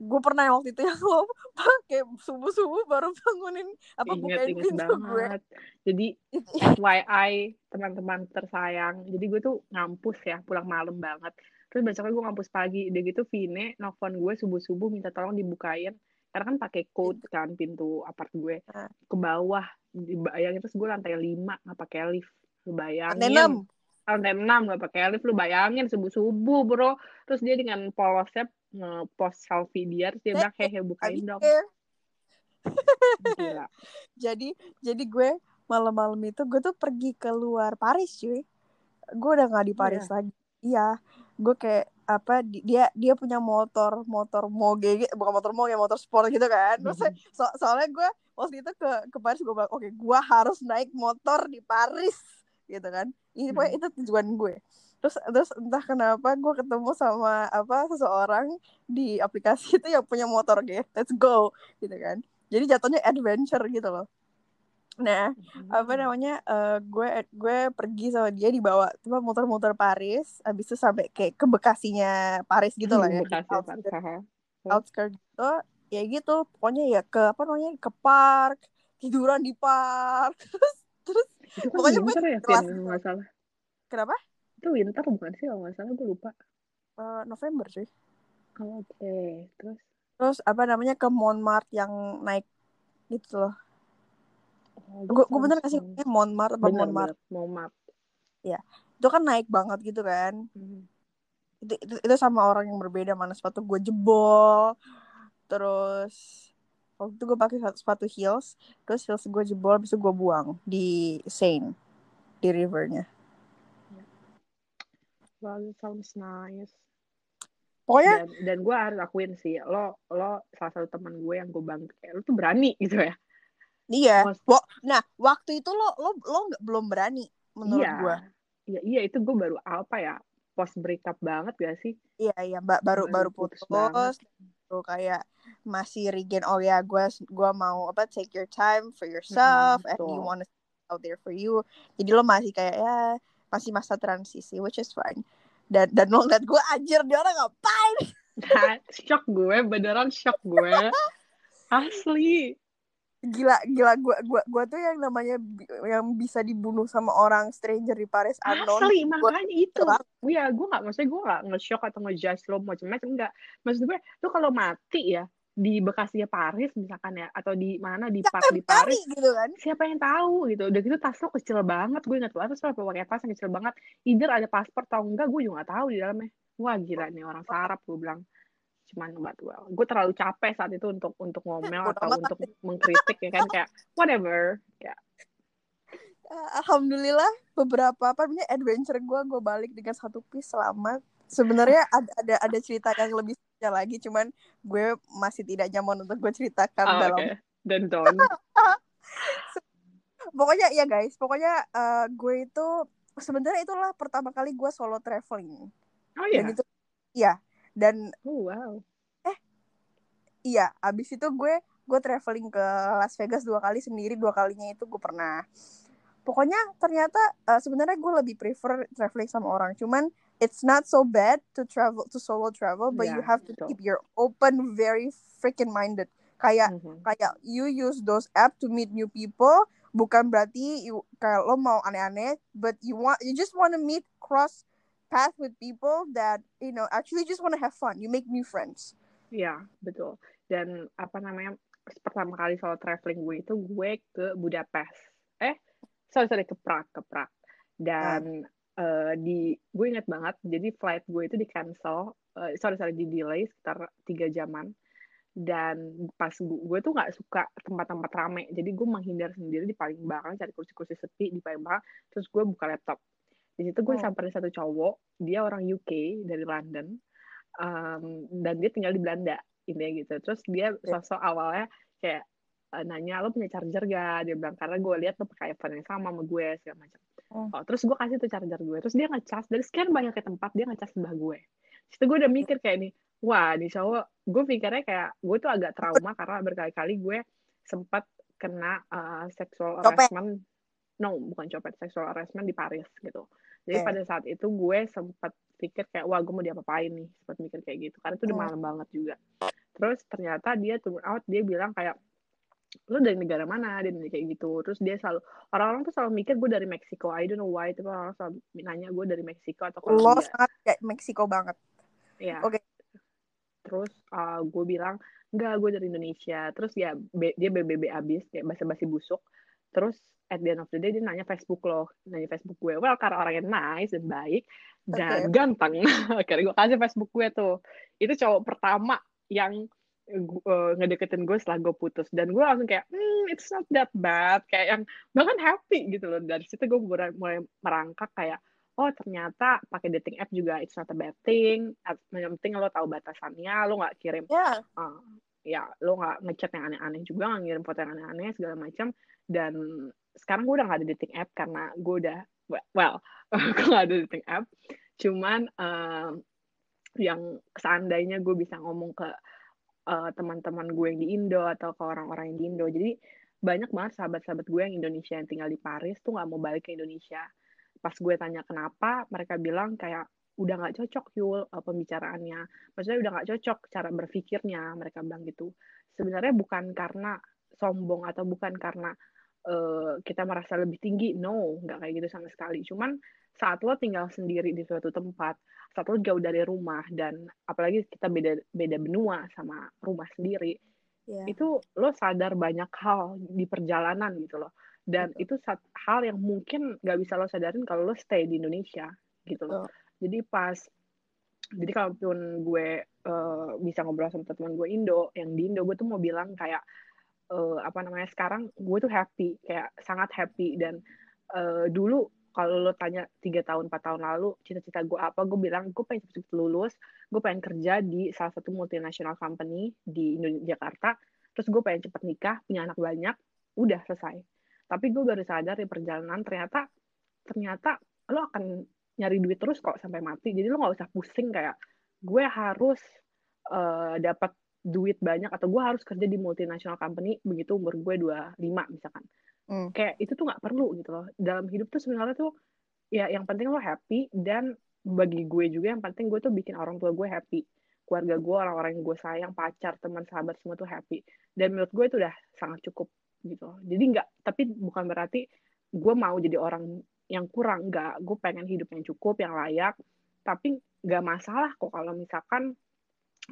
gue pernah waktu itu yang lo pakai subuh subuh baru bangunin apa inget bukain inget pintu gue. banget. Jadi Itu- FYI teman-teman tersayang jadi gue tuh ngampus ya pulang malam banget. Terus besoknya gue ngampus pagi. Udah gitu Vine nelfon gue subuh subuh minta tolong dibukain karena kan pakai code kan pintu apart gue. Ah. ke bawah bayangin terus gue lantai lima nggak pakai lift. Lu bayangin. lantai enam? Lantai enam nggak pakai lift lu bayangin subuh subuh bro. Terus dia dengan polosnya nge-post selfie dia terus dia bilang hehe bukain dong. jadi jadi gue malam-malam itu gue tuh pergi keluar Paris cuy. Gue udah nggak di Paris lagi. Iya gue kayak apa di- dia dia punya motor motor moge bukan motor moge motor sport gitu kan. Terus so, soalnya gue waktu itu ke ke Paris gue bilang oke gue harus naik motor di Paris gitu kan. Ini pokoknya itu tujuan gue. Terus terus entah kenapa gue ketemu sama apa seseorang di aplikasi itu yang punya motor gitu let's go gitu kan. Jadi jatuhnya adventure gitu loh nah apa namanya eh, gue gue pergi sama dia dibawa cuma muter-muter Paris habis itu sampai kayak ke Bekasinya Paris gitu lah ya di Bekasi outskirt, Pak. outskirt gitu ya gitu pokoknya ya ke apa namanya ke park tiduran di park terus terus itu kan Pokoknya winter ya kelas- Vin kalau nggak salah. Kenapa? Itu winter bukan sih kalau nggak salah gue lupa. Eh, November sih. Oke terus? Terus apa namanya ke Montmartre yang naik gitu loh. oh, gue gue bener sounds kasih fun. namanya Montmartre apa bener Montmartre bener. Montmartre itu kan naik banget gitu kan. Hmm. itu, itu itu sama orang yang berbeda. Mana sepatu gue jebol. Terus waktu itu gue pakai sepatu, heels. Terus heels gue jebol itu gue buang di Seine di rivernya. Wow, that sounds nice. pokoknya Dan dan gue harus akuin sih, lo lo salah satu teman gue yang gue bangga, kayak lo tuh berani gitu ya. Iya Wo- nah waktu itu lo lo lo nggak belum berani menurut iya. gue Iya, iya itu gue baru apa ya? Post breakup banget gak sih? iya iya ba- baru baru putus, banget. Tuh kayak masih regen oh ya gue gua mau apa take your time for yourself Mm-mm, and you wanna out there for you jadi lo masih kayak ya masih masa transisi which is fine dan dan lo ngeliat gue anjir dia orang ngapain Nah, shock gue, beneran shock gue. Asli. Gila gila. Gue gua gua tuh yang namanya bi- yang bisa dibunuh sama orang stranger di Paris unknown. Asli, makanya itu. banget. Iya, gue gak, maksudnya gue gak nge-shock atau nge-judge lo macam-macam, enggak. Maksud gue, lo kalau mati ya, di Bekasinya Paris misalkan ya, atau di mana, di park di Paris, gitu kan. siapa yang tahu gitu. Udah gitu tas lo kecil banget gue ingat banget terus lo pakai tas yang kecil banget. Either ada paspor atau enggak gue juga gak tahu di dalamnya. Wah gila nih orang sarap gue bilang cuman buat gue gue terlalu capek saat itu untuk untuk ngomel atau untuk mengkritik ya kan? Kayak whatever kayak. Eh, alhamdulillah beberapa apa namanya adventure gue gue balik dengan satu piece selamat. Sebenarnya ada ada ada cerita yang lebih spesial lagi cuman gue masih tidak nyaman untuk gue ceritakan ah, dalam oke. Dan don pokoknya ya guys. Pokoknya eh, gue itu sebenarnya itulah pertama kali gue solo traveling. Oh ya dan itu iya dan oh wow iya abis itu gue gue traveling ke Las Vegas dua kali sendiri dua kalinya itu gue pernah pokoknya ternyata eh, sebenarnya gue lebih prefer traveling sama orang cuman it's not so bad to travel to solo travel but you Iya, have to betul. keep your open very freaking minded kayak Mhm. kayak you use those app to meet new people bukan berarti you kayak lo mau aneh-aneh but you want you just want to meet cross path with people that you know actually just want to have fun you make new friends Iya, betul. Dan apa namanya, pertama kali solo traveling gue itu gue ke Budapest. Eh, sorry, sorry, ke Prague, ke Prague. Dan eh, di, gue inget banget, jadi flight gue itu di cancel, eh, sorry, sorry, di delay sekitar tiga jaman. Dan pas gue, gue tuh nggak suka tempat-tempat rame, jadi gue menghindar sendiri di paling belakang, cari kursi-kursi sepi di paling belakang, terus gue buka laptop. Di situ gue Oh. samperin satu cowok, dia orang UK dari London, um, dan dia tinggal di Belanda intinya gitu terus dia sosok awalnya kayak eh, nanya lo punya charger gak dia bilang karena gue lihat lo pakai iPhone yang sama sama gue segala macam Oh. oh, terus gue kasih tuh charger gue terus dia ngecas dari sekian banyaknya tempat dia ngecas sebelah gue Situ gue udah mikir kayak nih, wah di cowok, gue pikirnya kayak gue tuh agak trauma karena berkali-kali gue sempat kena uh, sexual harassment. No, bukan copet, sexual harassment di Paris gitu. Jadi okay. pada saat itu gue sempat pikir kayak wah gue mau diapa-apain nih, sempat mikir kayak gitu. Karena itu udah malam banget juga. Terus ternyata dia turn out dia bilang kayak lu dari negara mana? Dia kayak gitu. Terus dia selalu orang-orang tuh selalu mikir gue dari Meksiko. I don't know why tapi orang selalu nanya gue dari Meksiko atau Colombia lo sangat kayak Meksiko banget. Ya oke. Okay. terus uh, gue bilang enggak gue dari Indonesia. Terus ya be, dia BBB abis kayak basa-basi busuk. Terus at the end of the day dia nanya Facebook lo nanya Facebook gue. Well karena orangnya nice dan baik dan okay. ganteng. Akhirnya gue kasih Facebook gue tuh. Itu cowok pertama yang uh, ngedeketin gue setelah gue putus. Dan gue langsung kayak hmm it's not that bad. Kayak yang bahkan happy gitu loh. Dari situ gue mulai, mulai merangkak kayak oh ternyata pakai dating app juga it's not a bad thing. Yang penting lo tahu batasannya. Lo nggak kirim yeah. uh, ya lo nggak ngechat yang aneh-aneh juga nggak ngirim foto yang aneh-aneh segala macam. Dan sekarang gue udah nggak ada dating app karena gue udah well gue nggak ada dating app cuman uh, yang seandainya gue bisa ngomong ke uh, teman-teman gue yang di Indo atau ke orang-orang yang di Indo. Jadi banyak banget sahabat-sahabat gue yang Indonesia yang tinggal di Paris tuh nggak mau balik ke Indonesia. Pas gue tanya kenapa, mereka bilang kayak udah nggak cocok Yul uh, pembicaraannya. Maksudnya udah nggak cocok cara berpikirnya, mereka bilang gitu. Sebenarnya bukan karena sombong atau bukan karena uh, kita merasa lebih tinggi, no, nggak kayak gitu sama sekali. Cuman saat lo tinggal sendiri di suatu tempat, saat lo jauh dari rumah dan apalagi kita beda beda benua sama rumah sendiri, yeah. itu lo sadar banyak hal di perjalanan gitu loh. Dan Betul. itu saat hal yang mungkin gak bisa lo sadarin kalau lo stay di Indonesia gitu loh. Jadi pas jadi kalaupun gue uh, bisa ngobrol sama teman gue Indo, yang di Indo gue tuh mau bilang kayak uh, apa namanya sekarang gue tuh happy, kayak sangat happy. Dan uh, dulu kalau lo tanya tiga tahun empat tahun lalu cita-cita gue apa gue bilang gue pengen cepet-cepet lulus gue pengen kerja di salah satu multinational company di Indonesia Jakarta terus gue pengen cepet nikah punya anak banyak udah selesai. Tapi gue baru sadar di perjalanan ternyata ternyata lo akan nyari duit terus kok sampai mati. Jadi lo nggak usah pusing kayak gue harus uh, dapat duit banyak atau gue harus kerja di multinational company begitu umur gue 25 misalkan Hmm. Kayak itu tuh nggak perlu gitu loh. Dalam hidup tuh sebenarnya tuh ya yang penting lo happy dan bagi gue juga yang penting gue tuh bikin orang tua gue happy. Keluarga gue, orang-orang yang gue sayang, pacar, teman, sahabat semua tuh happy. Dan menurut gue itu udah sangat cukup gitu loh. Jadi nggak, tapi bukan berarti gue mau jadi orang yang kurang. Nggak, gue pengen hidup yang cukup, yang layak. Tapi nggak masalah kok kalau misalkan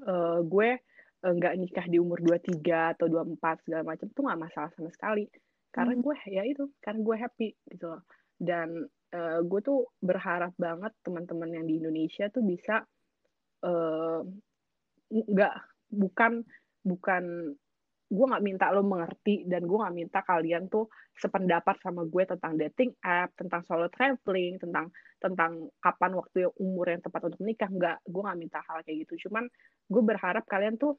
uh, gue nggak uh, nikah di umur 23 atau 24 segala macam tuh nggak masalah sama sekali. Karena hmm. gue ya itu karena gue happy gitu loh. Dan uh, gue tuh berharap banget teman-teman yang di Indonesia tuh bisa uh, nggak bukan bukan gue nggak minta lo mengerti dan gue nggak minta kalian tuh sependapat sama gue tentang dating app tentang solo traveling tentang tentang kapan waktu yang umur yang tepat untuk menikah nggak. Gue nggak minta hal kayak gitu. Cuman gue berharap kalian tuh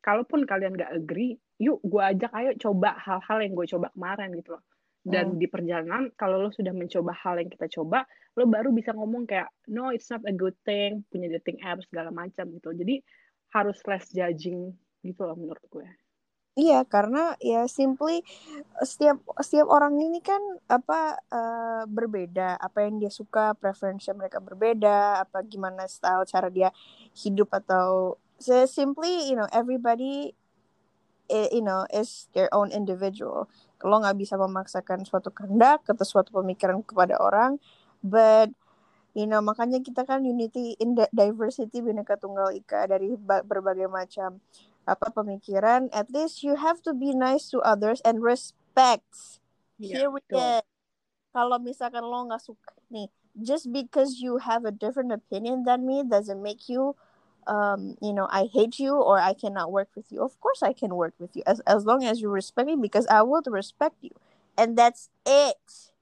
kalaupun kalian nggak agree, yuk gue ajak ayo coba hal-hal yang gue coba kemarin gitu loh. Dan hmm. di perjalanan kalau lo sudah mencoba hal yang kita coba, lo baru bisa ngomong kayak no it's not a good thing punya dating app segala macam gitu. Jadi harus less judging gitu loh menurut gue. Iya, karena ya simply setiap setiap orang ini kan apa uh, berbeda, apa yang dia suka, preferensi mereka berbeda, apa gimana style cara dia hidup atau so simply you know everybody you know is their own individual. Lo nggak bisa memaksakan suatu kehendak atau suatu pemikiran kepada orang but you know makanya kita kan unity in diversity bineka tunggal ika dari berbagai macam apa pemikiran. At least you have to be nice to others and respect. Yeah, here we go. Kalau misalkan lo nggak suka nih just because you have a different opinion than me doesn't make you um, you know, I hate you or I cannot work with you. Of course, I can work with you as as long as you respect me because I will respect you, and that's it.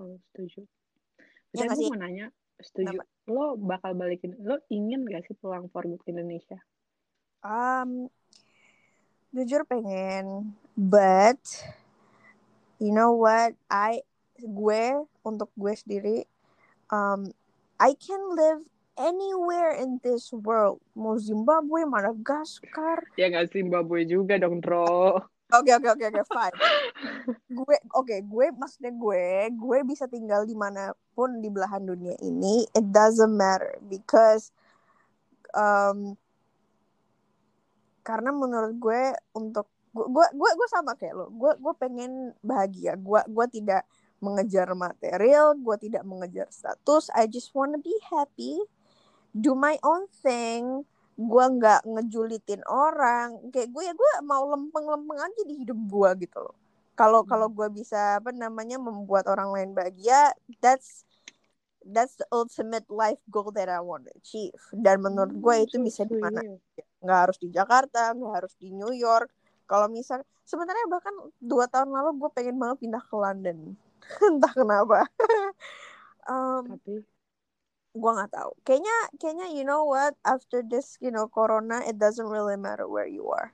Oh, setuju. Ya, gue mau nanya, setuju. Kenapa? Lo bakal balikin, lo ingin gak sih pulang for good ke Indonesia? Um, jujur pengen, but you know what? I gue untuk gue sendiri, um, I can live anywhere in this world mau Zimbabwe Madagaskar ya nggak Zimbabwe juga dong bro Oke oke oke oke fine. gue oke okay, gue maksudnya gue gue bisa tinggal di mana pun di belahan dunia ini. It doesn't matter because um, karena menurut gue untuk gue gue gue, gue sama kayak lo. Gue gue pengen bahagia. Gue gue tidak mengejar material. Gue tidak mengejar status. I just wanna be happy. Do my own thing. Gue nggak ngejulitin orang. Kayak gue ya gue mau lempeng-lempeng aja di hidup gue gitu loh. Kalau kalau hmm. gue bisa apa namanya membuat orang lain bahagia that's that's the ultimate life goal that I want to achieve. Dan menurut gue hmm, itu bisa di mana nggak harus di Jakarta nggak harus di New York. Kalau misal sebenarnya bahkan dua tahun lalu gue pengen banget pindah ke London. Entah kenapa. Um, tapi gua nggak tahu. Kayaknya kayaknya you know what? After this you know corona it doesn't really matter where you are.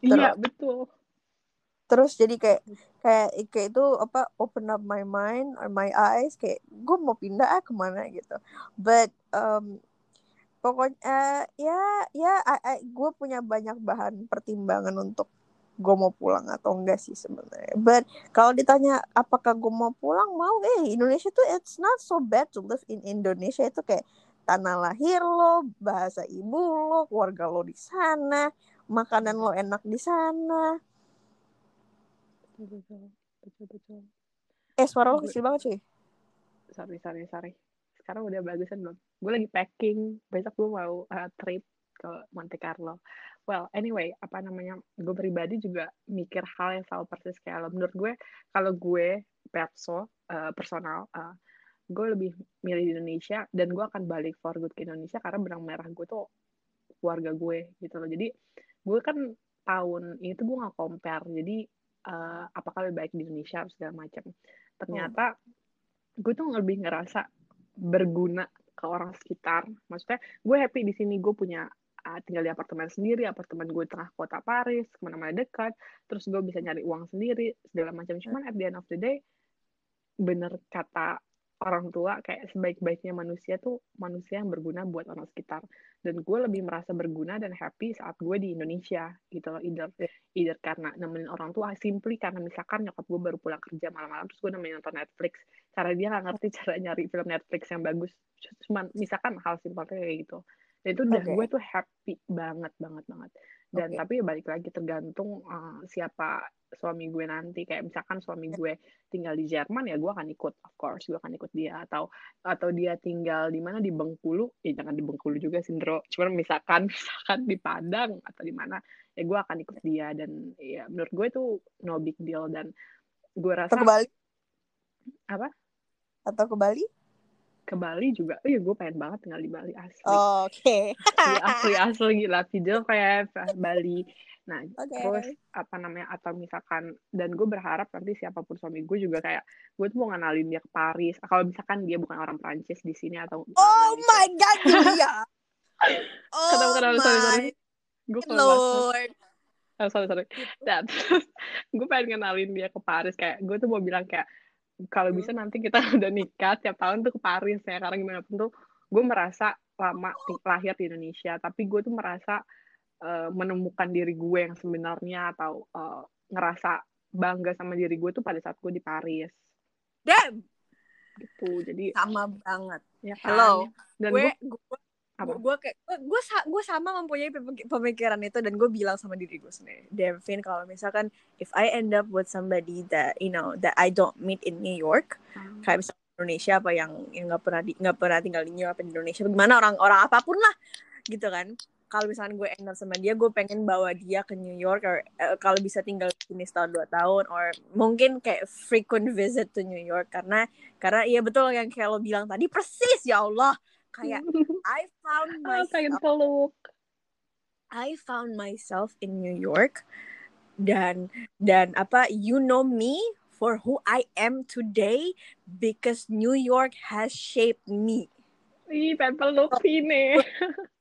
Iya betul. Terus jadi kayak kayak kayak itu apa open up my mind or my eyes kayak gue mau pindah ah ke mana? gitu. But um, pokoknya uh, ya ya gue punya banyak bahan pertimbangan untuk gue mau pulang atau enggak sih sebenarnya. But kalau ditanya apakah gue mau pulang mau, eh Indonesia tuh it's not so bad to live in Indonesia itu kayak tanah lahir lo, bahasa ibu lo, keluarga lo di sana, makanan lo enak di sana. Betul betul betul. Eh suara lo kecil banget cuy. Sorry sorry sorry. Sekarang udah bagusan belum? Gue lagi packing. Besok gue mau uh, trip ke Monte Carlo well anyway apa namanya gue pribadi juga mikir hal yang selalu persis kayak lo. Menurut gue kalau gue perso uh, personal uh, gue lebih milih di Indonesia dan gue akan balik for good ke Indonesia karena benang merah gue tuh keluarga gue gitu loh. Jadi gue kan tahun ini tuh gue nggak compare. Jadi uh, apakah lebih baik di Indonesia segala macam. Ternyata hmm. gue tuh lebih ngerasa berguna ke orang sekitar. Maksudnya gue happy di sini gue punya uh, tinggal di apartemen sendiri, apartemen gue tengah kota Paris, ke mana-mana dekat, terus gue bisa nyari uang sendiri, segala macam. Cuman at the end of the day, bener kata orang tua kayak sebaik-baiknya manusia tuh manusia yang berguna buat orang sekitar. Dan gue lebih merasa berguna dan happy saat gue di Indonesia gitu loh. Either either karena nemenin orang tua simply karena misalkan nyokap gue baru pulang kerja malam-malam terus gue nemenin nonton Netflix. Cara dia nggak ngerti cara nyari film Netflix yang bagus. Cuman misalkan hal simpel kayak gitu dan itu udah okay. gue tuh happy banget banget banget. Dan okay. tapi balik lagi tergantung uh, siapa suami gue nanti. Kayak misalkan suami gue tinggal di Jerman ya gue akan ikut of course gue akan ikut dia. Atau atau dia tinggal di mana? Di Bengkulu. Ya jangan di Bengkulu juga Sindro. Cuman misalkan misalkan di Padang atau di mana ya gue akan ikut dia. Dan ya menurut gue tuh no big deal. Dan gue rasa atau ke Bali? Apa? Atau ke Bali ke Bali juga, oh iya gue pengen banget tinggal di Bali asli. Oh, Oke. Okay. asli, asli gila video kayak Bali. Nah okay. terus apa namanya atau misalkan dan gue berharap nanti siapa pun suami gue juga kayak gue tuh mau ngenalin dia ke Paris. Kalau misalkan dia bukan orang Prancis di sini atau Oh my God Julia. oh kenapa kenapa sorry sorry. Gue Lord. Oh, sorry sorry. Dan gue pengen ngenalin dia ke Paris kayak gue tuh mau bilang kayak kalau bisa nanti kita udah nikah tiap tahun tuh ke Paris ya karena gimana pun tuh gue merasa lama lahir di Indonesia tapi gue tuh merasa uh, menemukan diri gue yang sebenarnya atau uh, ngerasa bangga sama diri gue tuh pada saat gue di Paris. Damn. Gitu. Jadi sama banget. Ya kan? Hello. Dan gue, gue? Gue kayak gue gue sama mempunyai pemikiran itu dan gue bilang sama diri gue sendiri Devin kalau misalkan if I end up with somebody that you know that I don't meet in New York hmm. kayak misalnya Indonesia apa yang yang nggak pernah nggak pernah tinggal di New York di Indonesia bagaimana orang-orang apa pun lah gitu kan. Kalau misalkan gue end up sama dia gue pengen bawa dia ke New York or uh, kalau bisa tinggal di sini setahun dua tahun or mungkin kayak frequent visit to New York karena karena iya betul yang kayak lo bilang tadi persis ya Allah I found myself pengen peluk I found myself in New York dan dan apa you know me for who I am today because New York has shaped me. Ih, pengen peluk ini.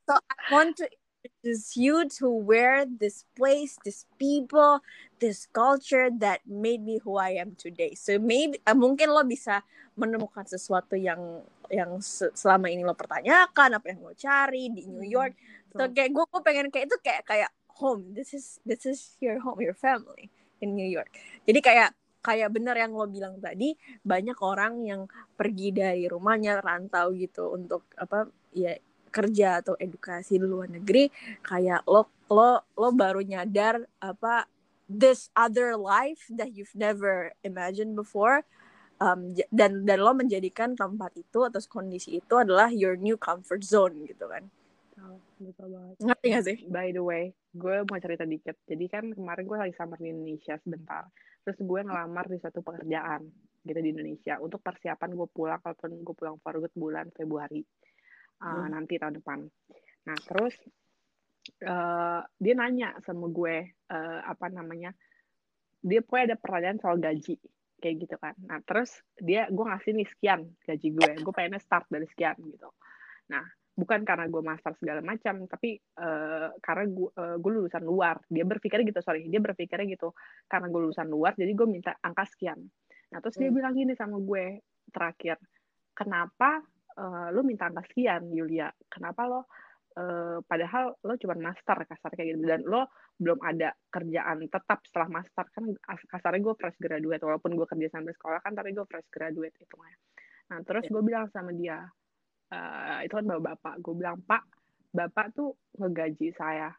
So I want to introduce you to where this place, this people, this culture that made me who I am today. So maybe uh, mungkin lo bisa menemukan sesuatu yang yang selama ini lo pertanyakan apa yang lo cari di New hmm, York. so kayak gue gue pengen kayak itu kayak kayak home. This is this is your home your family in New York. Jadi kayak kayak bener yang lo bilang tadi banyak orang yang pergi dari rumahnya rantau gitu untuk apa ya kerja atau edukasi di luar negeri. Kayak lo lo lo baru nyadar apa this other life that you've never imagined before um, dan dan lo menjadikan tempat itu atau kondisi itu adalah your new comfort zone gitu kan? Oh, betul banget. Ngerti gak sih? By the way gue mau cerita dikit. Jadi kan kemarin gue lagi summer di Indonesia sebentar. Terus gue ngelamar di suatu pekerjaan gitu di Indonesia. Untuk persiapan gue pulang kalaupun gue pulang for good bulan Februari uh, hmm. nanti tahun depan. Nah terus uh, dia nanya sama gue uh, apa namanya dia pokoknya ada pertanyaan soal gaji kayak gitu kan. Nah terus dia gue ngasih nih sekian gaji gue. Gue pengennya start dari sekian gitu. Nah bukan karena gue master segala macam tapi uh, karena gue uh, gue lulusan luar. Dia berpikirnya gitu sorry. Dia berpikirnya gitu karena gue lulusan luar jadi gue minta angka sekian. Nah terus hmm. dia bilang gini sama gue terakhir kenapa uh, lu minta angka sekian Yulia? Kenapa lo uh, padahal lo cuma master kasar kayak gitu. Dan lo belum ada kerjaan tetap setelah master. Kan kasarnya gue fresh graduate walaupun gue kerja sambil sekolah kan tapi gue fresh graduate itu ya. Nah terus yeah. gue bilang sama dia uh, itu kan bapak bapak. Gue bilang pak bapak tuh ngegaji saya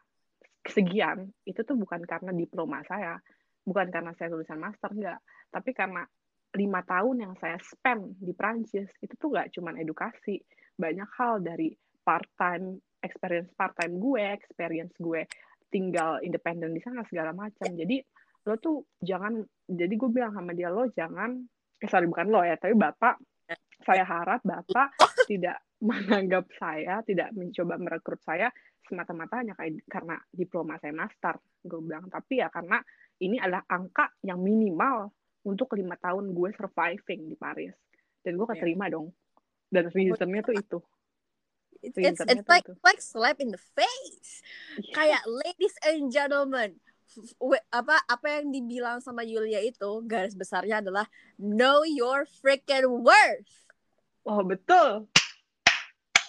segian itu tuh bukan karena diploma saya bukan karena saya lulusan master enggak tapi karena lima tahun yang saya spend di Prancis itu tuh gak cuman edukasi banyak hal dari part time experience part time gue, experience gue tinggal independen di sana segala macam. Jadi lo tuh jangan jadi gue bilang sama dia lo jangan eh sorry bukan lo ya, tapi Bapak saya harap Bapak tidak menganggap saya, tidak mencoba merekrut saya semata-mata hanya karena diploma saya master. Gue bilang, tapi ya karena ini adalah angka yang minimal untuk lima tahun gue surviving di Paris. Dan gue iya. keterima yeah. dong. Dan reasonnya tuh itu it's it's, it's like itu. like slap in the face. Yeah. kayak ladies and gentlemen apa apa yang dibilang sama Yulia itu garis besarnya adalah know your freaking worth. Oh betul.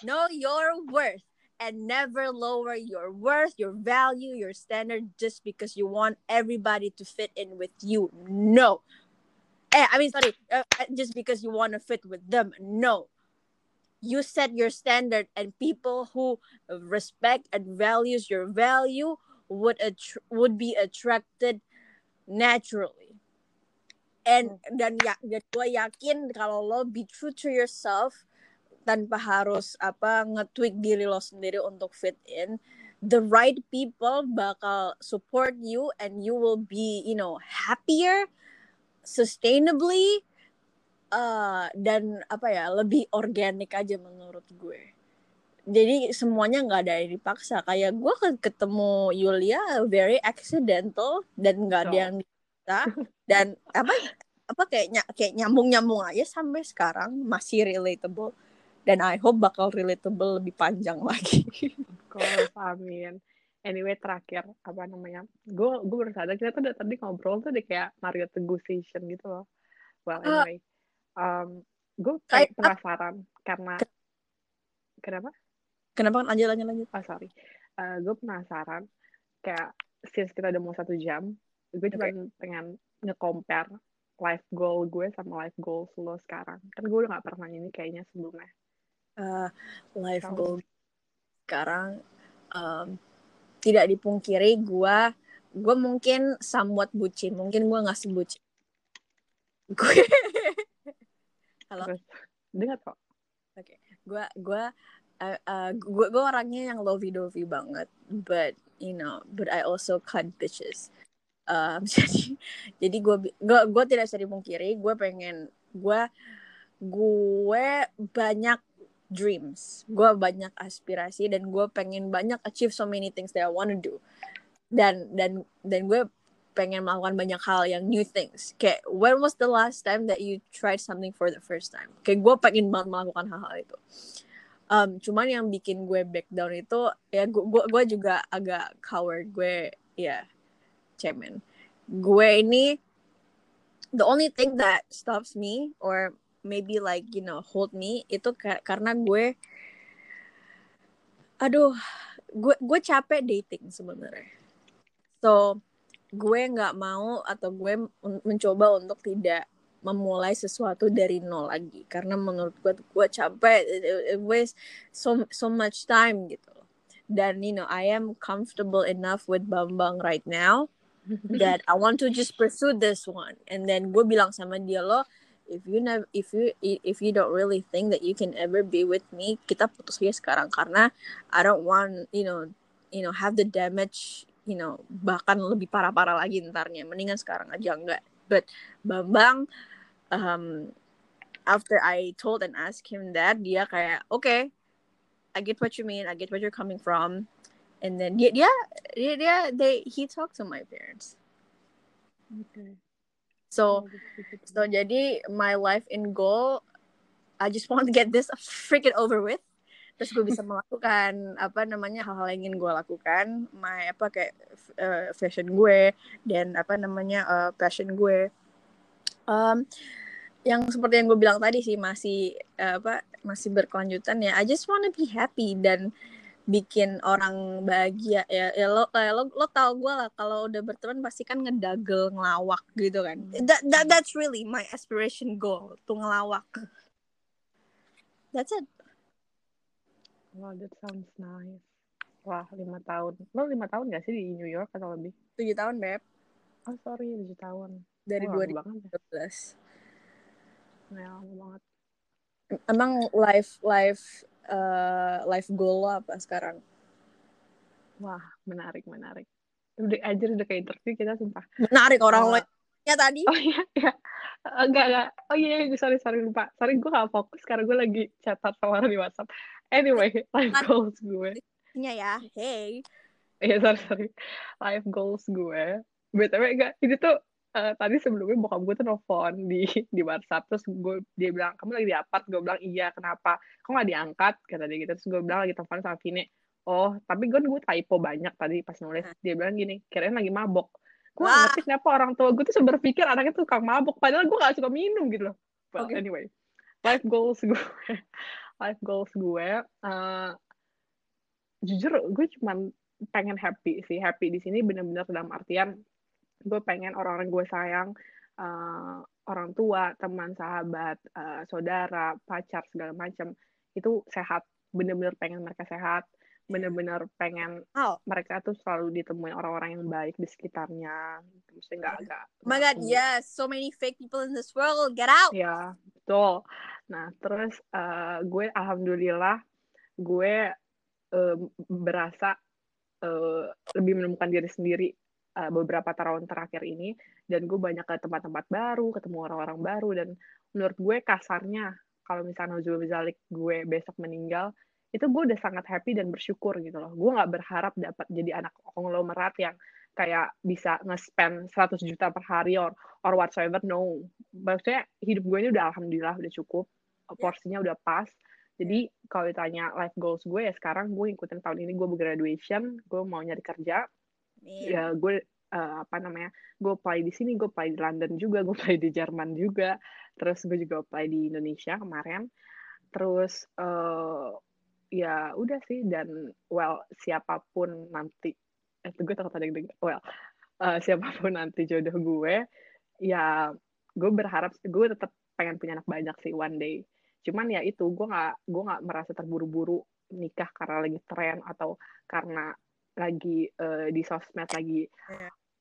Know your worth and never lower your worth your value your standard just because you want everybody to fit in with you. No. Eh, I mean sorry uh, just because you want to fit with them. No you set your standard and people who respect and values your value would would be attracted naturally. And mm. dan ya dan gue yakin kalau lo be true to yourself tanpa harus apa nge-tweak diri lo sendiri untuk fit in the right people bakal support you and you will be you know happier sustainably uh, dan apa ya lebih organik aja menurut gue jadi semuanya nggak ada yang dipaksa kayak gue ketemu Yulia very accidental dan nggak ada yang dipaksa dan apa apa kayak kayak nyambung nyambung aja sampai sekarang masih relatable dan I hope bakal relatable lebih panjang lagi. Of amin. Anyway terakhir apa namanya? Gue gue baru sadar kita tuh udah tadi ngobrol tuh deh kayak Mario Teguh session gitu loh. Well ah, anyway. Uh, um, gue kayak penasaran karena kenapa? Kenapa? Kan lanjut lanjut lanjut. Oh sorry. Uh, gue penasaran kayak since kita udah mau satu jam gue cuma okay. pengen nge-compare life goal gue sama life goal lo sekarang. Kan gue udah gak pernah ini kayaknya sebelumnya. Uh, life so. goal sekarang um, tidak dipungkiri gue gue mungkin somewhat bucin. Mungkin gue nggak sebucin gue Halo. Dengar kok. Oke, okay. gue gue uh, uh, gue gue orangnya yang lovey dovey banget, but you know, but I also cut bitches. Um, jadi jadi gue gue gue tidak bisa dipungkiri, gue pengen gue gue banyak dreams, gue banyak aspirasi dan gue pengen banyak achieve so many things that I wanna do. Dan dan dan gue pengen melakukan banyak hal yang new things. Kayak when was the last time that you tried something for the first time? Kayak gue pengen banget melakukan hal-hal itu. Um, cuman yang bikin gue back down itu ya gue gue juga agak coward gue ya cemen. Gue ini the only thing that stops me or maybe like you know hold me itu karena gue aduh gue gue capek dating sebenarnya so gue nggak mau atau gue mencoba untuk tidak memulai sesuatu dari nol lagi. Karena menurut gue gue capek it, it waste so so much time gitu dan you know I am comfortable enough with Bambang right now that I want to just pursue this one. And then gue bilang sama dia lo if you never if you if you don't really think that you can ever be with me kita putus aja sekarang. Karena I don't want you know you know have the damage you know bahkan lebih parah-parah lagi ntarnya. Mendingan sekarang aja enggak. But Bambang um, after I told and asked him that dia kayak okay I get what you mean I get where you're coming from. And then dia dia dia, dia they he talked to my parents. Okay. So so jadi my life in goal I just want to get this freaking over with terus gue bisa melakukan apa namanya hal-hal yang ingin gue lakukan. My apa kayak uh, fashion gue dan apa namanya uh, passion gue. Um, yang seperti yang gue bilang tadi sih masih uh, apa masih berkelanjutan ya. I just wanna be happy dan bikin orang bahagia. Ya ya lo lo lo tau gue lah kalau udah berteman pasti kan ngedagel ngelawak gitu kan. That, that that's really my aspiration goal tuh ngelawak. That's it wow that sounds nice. Wah lima tahun. Lo lima tahun gak sih di New York atau lebih? Tujuh tahun beb. Oh sorry tujuh tahun. Dari dua ribu belas. Ya lama banget. Emang life life uh, life goal lo apa sekarang? Wah menarik menarik. Udah aja udah kayak interview kita sumpah. Menarik orang uh, lo ya tadi. oh iya iya. Enggak enggak. Oh iya, iya sorry sorry lupa. Sorry gue gak fokus karena gue lagi catat sama di WhatsApp anyway life goals gue. Nya ya hey. Iya sorry sorry. Life goals gue. Btw enggak. Ini tuh uh, tadi sebelumnya bokap gue tuh nelfon di di WhatsApp. Terus gue dia bilang kamu lagi di apart? Gue bilang iya kenapa? Kok nggak diangkat? Kata dia gitu. Terus gue bilang lagi telepon sama Vine oh tapi gue gue typo banyak tadi pas nulis. Dia bilang gini kirain lagi mabok. Gue gak ngerti kenapa orang tua gue tuh berpikir anaknya tuh tukang mabok. Padahal gue gak suka minum gitu loh. Well, okay. anyway. Life goals gue life goals gue uh, jujur gue cuman pengen happy sih. Happy di sini bener-bener dalam artian gue pengen orang-orang gue sayang uh, orang tua teman sahabat uh, saudara pacar segala macam itu sehat. Bener-bener pengen mereka sehat. Bener-bener pengen oh. mereka tuh selalu ditemui orang-orang yang baik di sekitarnya. Mesti nggak agak oh my god yes. So many fake people in this world. Get out. Ya betul nah terus uh, gue alhamdulillah gue uh, berasa uh, lebih menemukan diri sendiri uh, beberapa tahun terakhir ini. Dan gue banyak ke tempat-tempat baru ketemu orang-orang baru. Dan menurut gue kasarnya kalau misalnya Nuzul Zalik gue besok meninggal itu gue udah sangat happy dan bersyukur gitu loh. Gue nggak berharap dapat jadi anak konglomerat yang kayak bisa nge-spend 100 juta per hari or or whatsoever no. Maksudnya hidup gue ini udah alhamdulillah udah cukup ya. porsinya udah pas. Jadi kalau ditanya life goals gue ya sekarang gue ngikutin tahun ini gue graduation gue mau nyari kerja. Yeah. ya gue uh, apa namanya gue apply di sini gue apply di London juga gue apply di Jerman juga. Terus gue juga apply di Indonesia kemarin. Terus uh, ya udah sih dan well siapa pun nanti eh, itu gue takut ada yang well uh, siapa pun nanti jodoh gue ya gue berharap gue tetap pengen punya anak banyak sih one day. Cuman ya itu gue nggak gue nggak merasa terburu-buru nikah karena lagi tren atau karena lagi uh, di sosmed lagi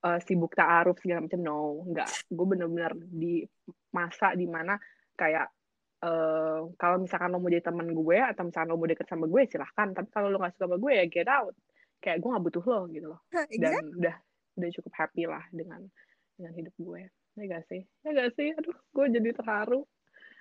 uh, sibuk taaruf segala macam. No nggak. Gue bener-bener di masa di mana kayak uh, kalau misalkan lo mau jadi teman gue atau misalkan lo mau deket sama gue silahkan. Tapi kalau lo nggak suka sama gue ya get out kayak gue nggak butuh lo gitu loh. Dan udah udah cukup happy lah dengan dengan hidup gue. Ya gak sih? Ya gak sih? Aduh gue jadi terharu.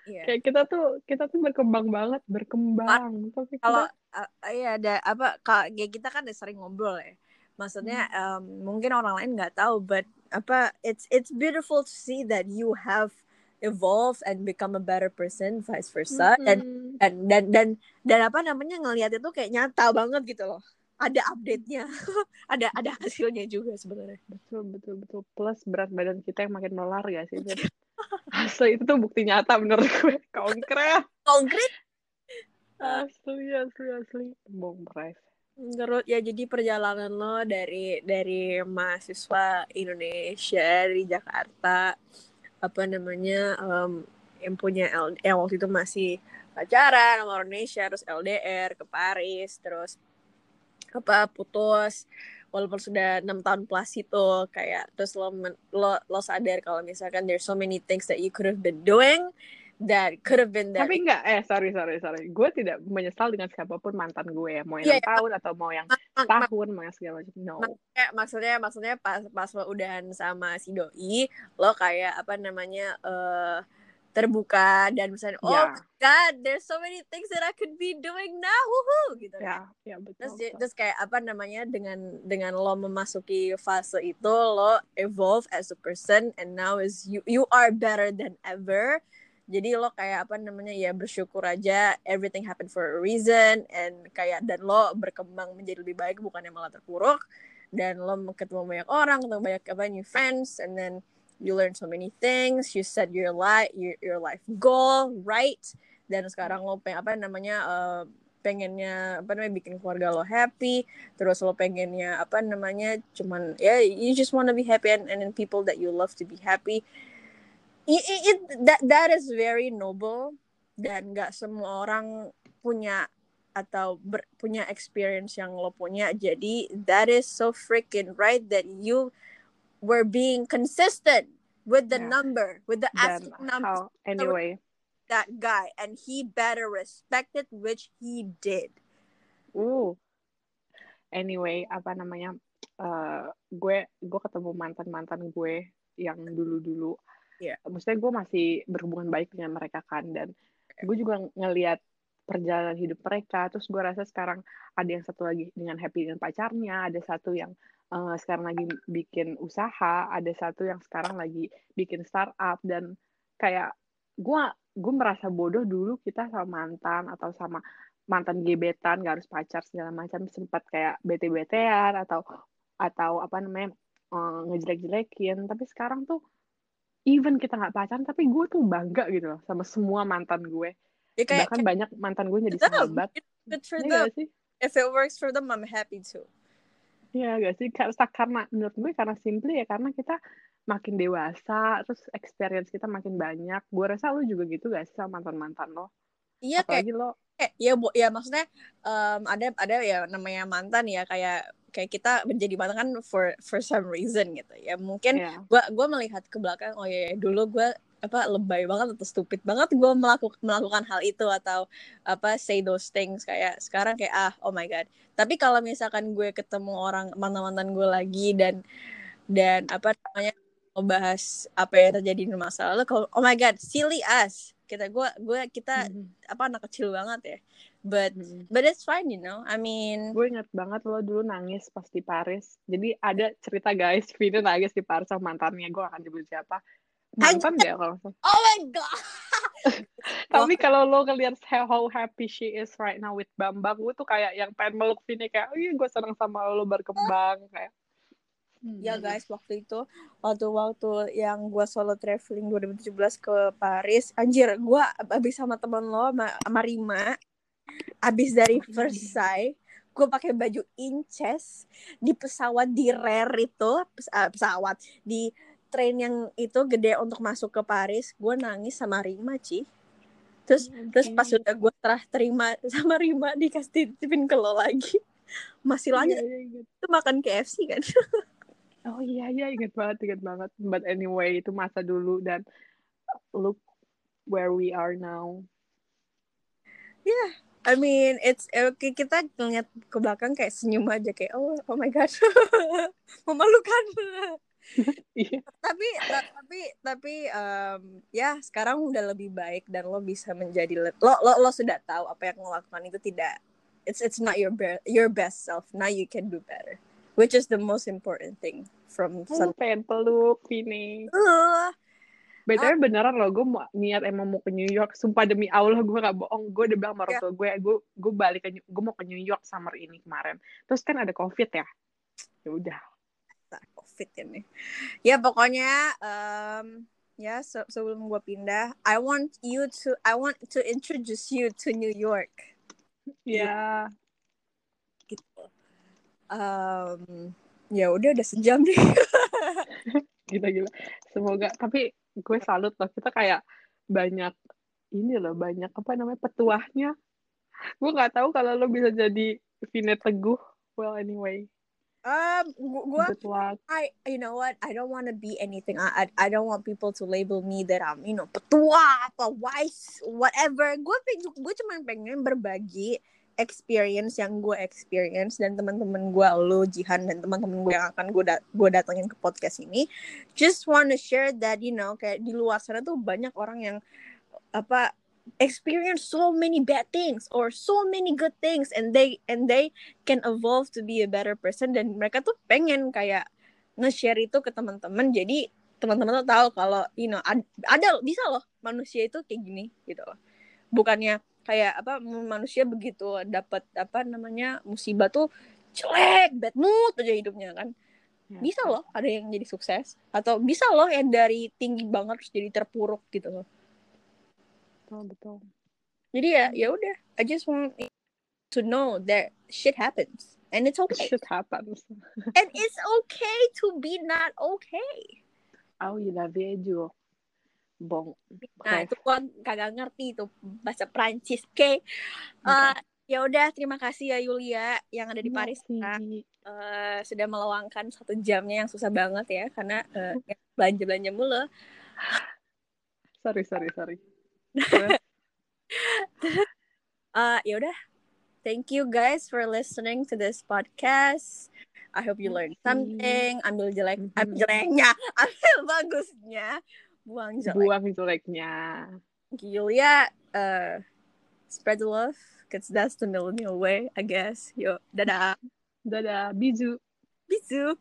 Yeah. kayak kita tuh kita tuh berkembang banget berkembang. Tapi kalau uh, iya ada apa kayak kita kan udah sering ngobrol ya. Maksudnya um, mungkin orang lain nggak tahu but apa it's it's beautiful to see that you have evolve and become a better person vice versa. Mm -hmm. dan dan dan dan dan apa namanya ngelihat itu kayak nyata banget gitu loh ada update-nya. Ada ada hasilnya juga sebenarnya. Betul betul betul. Plus berat badan kita yang makin melar ya sih asli itu tuh bukti nyata menurut gue. Konkret. Konkret? Asli asli asli. Bong price Menurut ya jadi perjalanan lo dari dari mahasiswa Indonesia dari Jakarta apa namanya um, yang punya L, yang waktu itu masih pacaran sama Indonesia terus LDR ke Paris terus apa putus walaupun sudah enam tahun plus itu kayak terus lo lo lo sadar kalau misalkan there's so many things that you could have been doing that could have been that. Tapi enggak, eh sorry sorry sorry. Gue tidak menyesal dengan siapa pun mantan gue ya, mau yang yeah, tahun atau mau yang tahun, mau yang segala macam. No. Maksudnya, maksudnya maksudnya pas pas lo udahan sama si doi, lo kayak apa namanya uh, terbuka dan misalnya oh yeah. god there's so many things that I could be doing now woohoo gitu ya yeah, yeah, betul, terus betul. terus kayak apa namanya dengan dengan lo memasuki fase itu lo evolve as a person and now is you you are better than ever jadi lo kayak apa namanya ya bersyukur aja everything happened for a reason and kayak dan lo berkembang menjadi lebih baik bukannya malah terpuruk dan lo ketemu banyak orang ketemu banyak apa new friends and then you learn so many things you set your life your, your life goal right dan sekarang lo pengen apa namanya uh, pengennya apa namanya bikin keluarga lo happy terus lo pengennya apa namanya cuman ya yeah, you just wanna be happy and, and then people that you love to be happy. It, it, that that is very noble dan nggak semua orang punya atau ber, punya experience yang lo punya. Jadi that is so freaking right that you were being consistent with the yeah. number with the asking number anyway that guy and he better respect it which he did Ooh. anyway apa namanya uh, gue gue ketemu mantan mantan gue yang dulu dulu yeah. maksudnya gue masih berhubungan baik dengan mereka kan dan gue juga ngelihat perjalanan hidup mereka terus gue rasa sekarang ada yang satu lagi dengan happy dengan pacarnya ada satu yang uh, sekarang lagi bikin usaha ada satu yang sekarang lagi bikin startup dan kayak gue gue merasa bodoh dulu kita sama mantan atau sama mantan gebetan gak harus pacar segala macam sempat kayak bete-betean atau atau apa namanya uh, ngejelek-jelekin tapi sekarang tuh even kita nggak pacaran tapi gue tuh bangga gitu loh sama semua mantan gue ya, kayak, bahkan kayak, banyak mantan gue jadi sahabat good for them. Sih? if it works for them I'm happy too Iya gak sih? Karena menurut gue karena simply ya karena kita makin dewasa terus experience kita makin banyak. Gue rasa lu juga gitu gak sih sama mantan mantan lo? Iya Apalagi kayak lo? Kayak ya bu ya maksudnya um, ada ada ya namanya mantan ya kayak kayak kita menjadi mantan kan for for some reason gitu ya. Mungkin yeah. gua gua melihat ke belakang oh ya, ya dulu gue apa lebay banget atau stupid banget gue melakukan melakukan hal itu atau apa say those things. Kayak sekarang kayak ah oh my god. Tapi kalau misalkan gue ketemu orang mantan mantan gue lagi dan dan apa namanya membahas apa yang terjadi di masa lalu kalau oh my god silly us. Kita gue gue kita mm -hmm. apa anak kecil banget ya. But hmm. but it's fine you know. I mean gue inget banget lo dulu nangis pas di Paris. Jadi ada cerita guys Vino nangis di Paris sama mantannya. Gue akan sebut siapa mantan dia kalau oh my god. Tapi kalau lo ngeliat how happy she is right now with Bambang gue tuh kayak yang pengen meluk Vini kayak oh iya gue seneng sama lo berkembang kayak. Hmm. Ya guys, waktu itu waktu-waktu yang gue solo traveling 2017 ke Paris, anjir, gue abis sama temen lo sama, sama Rima, abis dari Versailles gue pakai baju inches di pesawat di rare itu uh, pesawat di train yang itu gede untuk masuk ke Paris gue nangis sama Rima Ci. Terus okay. terus pas udah gue terah terima sama Rima dikasih tipin ke lo lagi. Masih lanjut. yeah, yeah, itu makan KFC kan? Oh iya iya inget banget inget banget. But anyway itu masa dulu dan look where we are now. Yeah I mean, it's okay kita ngeliat ke belakang kayak senyum aja kayak oh oh my god. Memalukan. Iya. tapi tapi tapi um, ya sekarang udah lebih baik dan lo bisa menjadi lo lo lo sudah tahu apa yang lo lakukan itu tidak it's it's not your be your best self. Now you can do better, which is the most important thing from. Oh, pengen peluk ini. Uh, BTW beneran loh, gue mau niat emang mau ke New York. Sumpah demi Allah gue gak bohong. Gue udah bilang sama orang tua gue, gue gue balik ke New- gue mau ke New York summer ini kemarin. Terus kan ada COVID ya. Ya udah. Covid ini ya pokoknya em, ya se- sebelum gue pindah I want you to I want to introduce you to New York Ya. gitu Em, ya udah udah sejam nih Gila-gila. Semoga. Tapi gue salut loh. Kita kayak banyak ini loh, banyak apa namanya petuahnya. Gue nggak tahu kalau lo bisa jadi Vina Teguh. Well anyway, um luck. I you know what? I don't want to be anything. I, I I don't want people to label me that I'm you know petua apa wise whatever. Gue gue cuma pengen berbagi experience yang gue experience dan teman-teman gue lo Jihan dan teman-teman gue yang akan gue da gue datengin ke podcast ini. Just wanna share that you know kayak di luar sana tuh banyak orang yang apa experience so many bad things or so many good things and they and they can evolve to be a better person. Dan mereka tuh pengen kayak nge-share itu ke teman-teman. Jadi teman-teman tuh tahu kalau you know ad- ada bisa loh manusia itu kayak gini gitu loh. Bukannya kayak apa manusia begitu dapat apa namanya musibah tuh jelek bad mood aja hidupnya kan. Ya. bisa loh ada yang jadi sukses atau bisa loh yang dari tinggi banget terus jadi terpuruk gitu loh Betul, betul. jadi ya ya udah I just want to know that shit happens and it's okay Shit happens. and it's okay to be not okay Oh, you love you. Bong. Nah, itu gua kagak ngerti itu bahasa Prancis. Oke. Eh, ya udah, terima kasih ya Yulia yang ada di Paris Iya nah, sih. eh, sudah meluangkan satu jamnya yang susah banget ya karena eh, ya, belanja-belanja mulu. Sorry, sorry, sorry. Eh, ya udah. Thank you guys for listening to this podcast. I hope you you. something. Ambil jelek, Mhm. ambil jeleknya, ambil bagusnya, buang jelek. Buang jeleknya. Yulia, uh, spread the love, cause that's the millennial way, I guess. Yo, dadah, Dadah, bizu. bisous.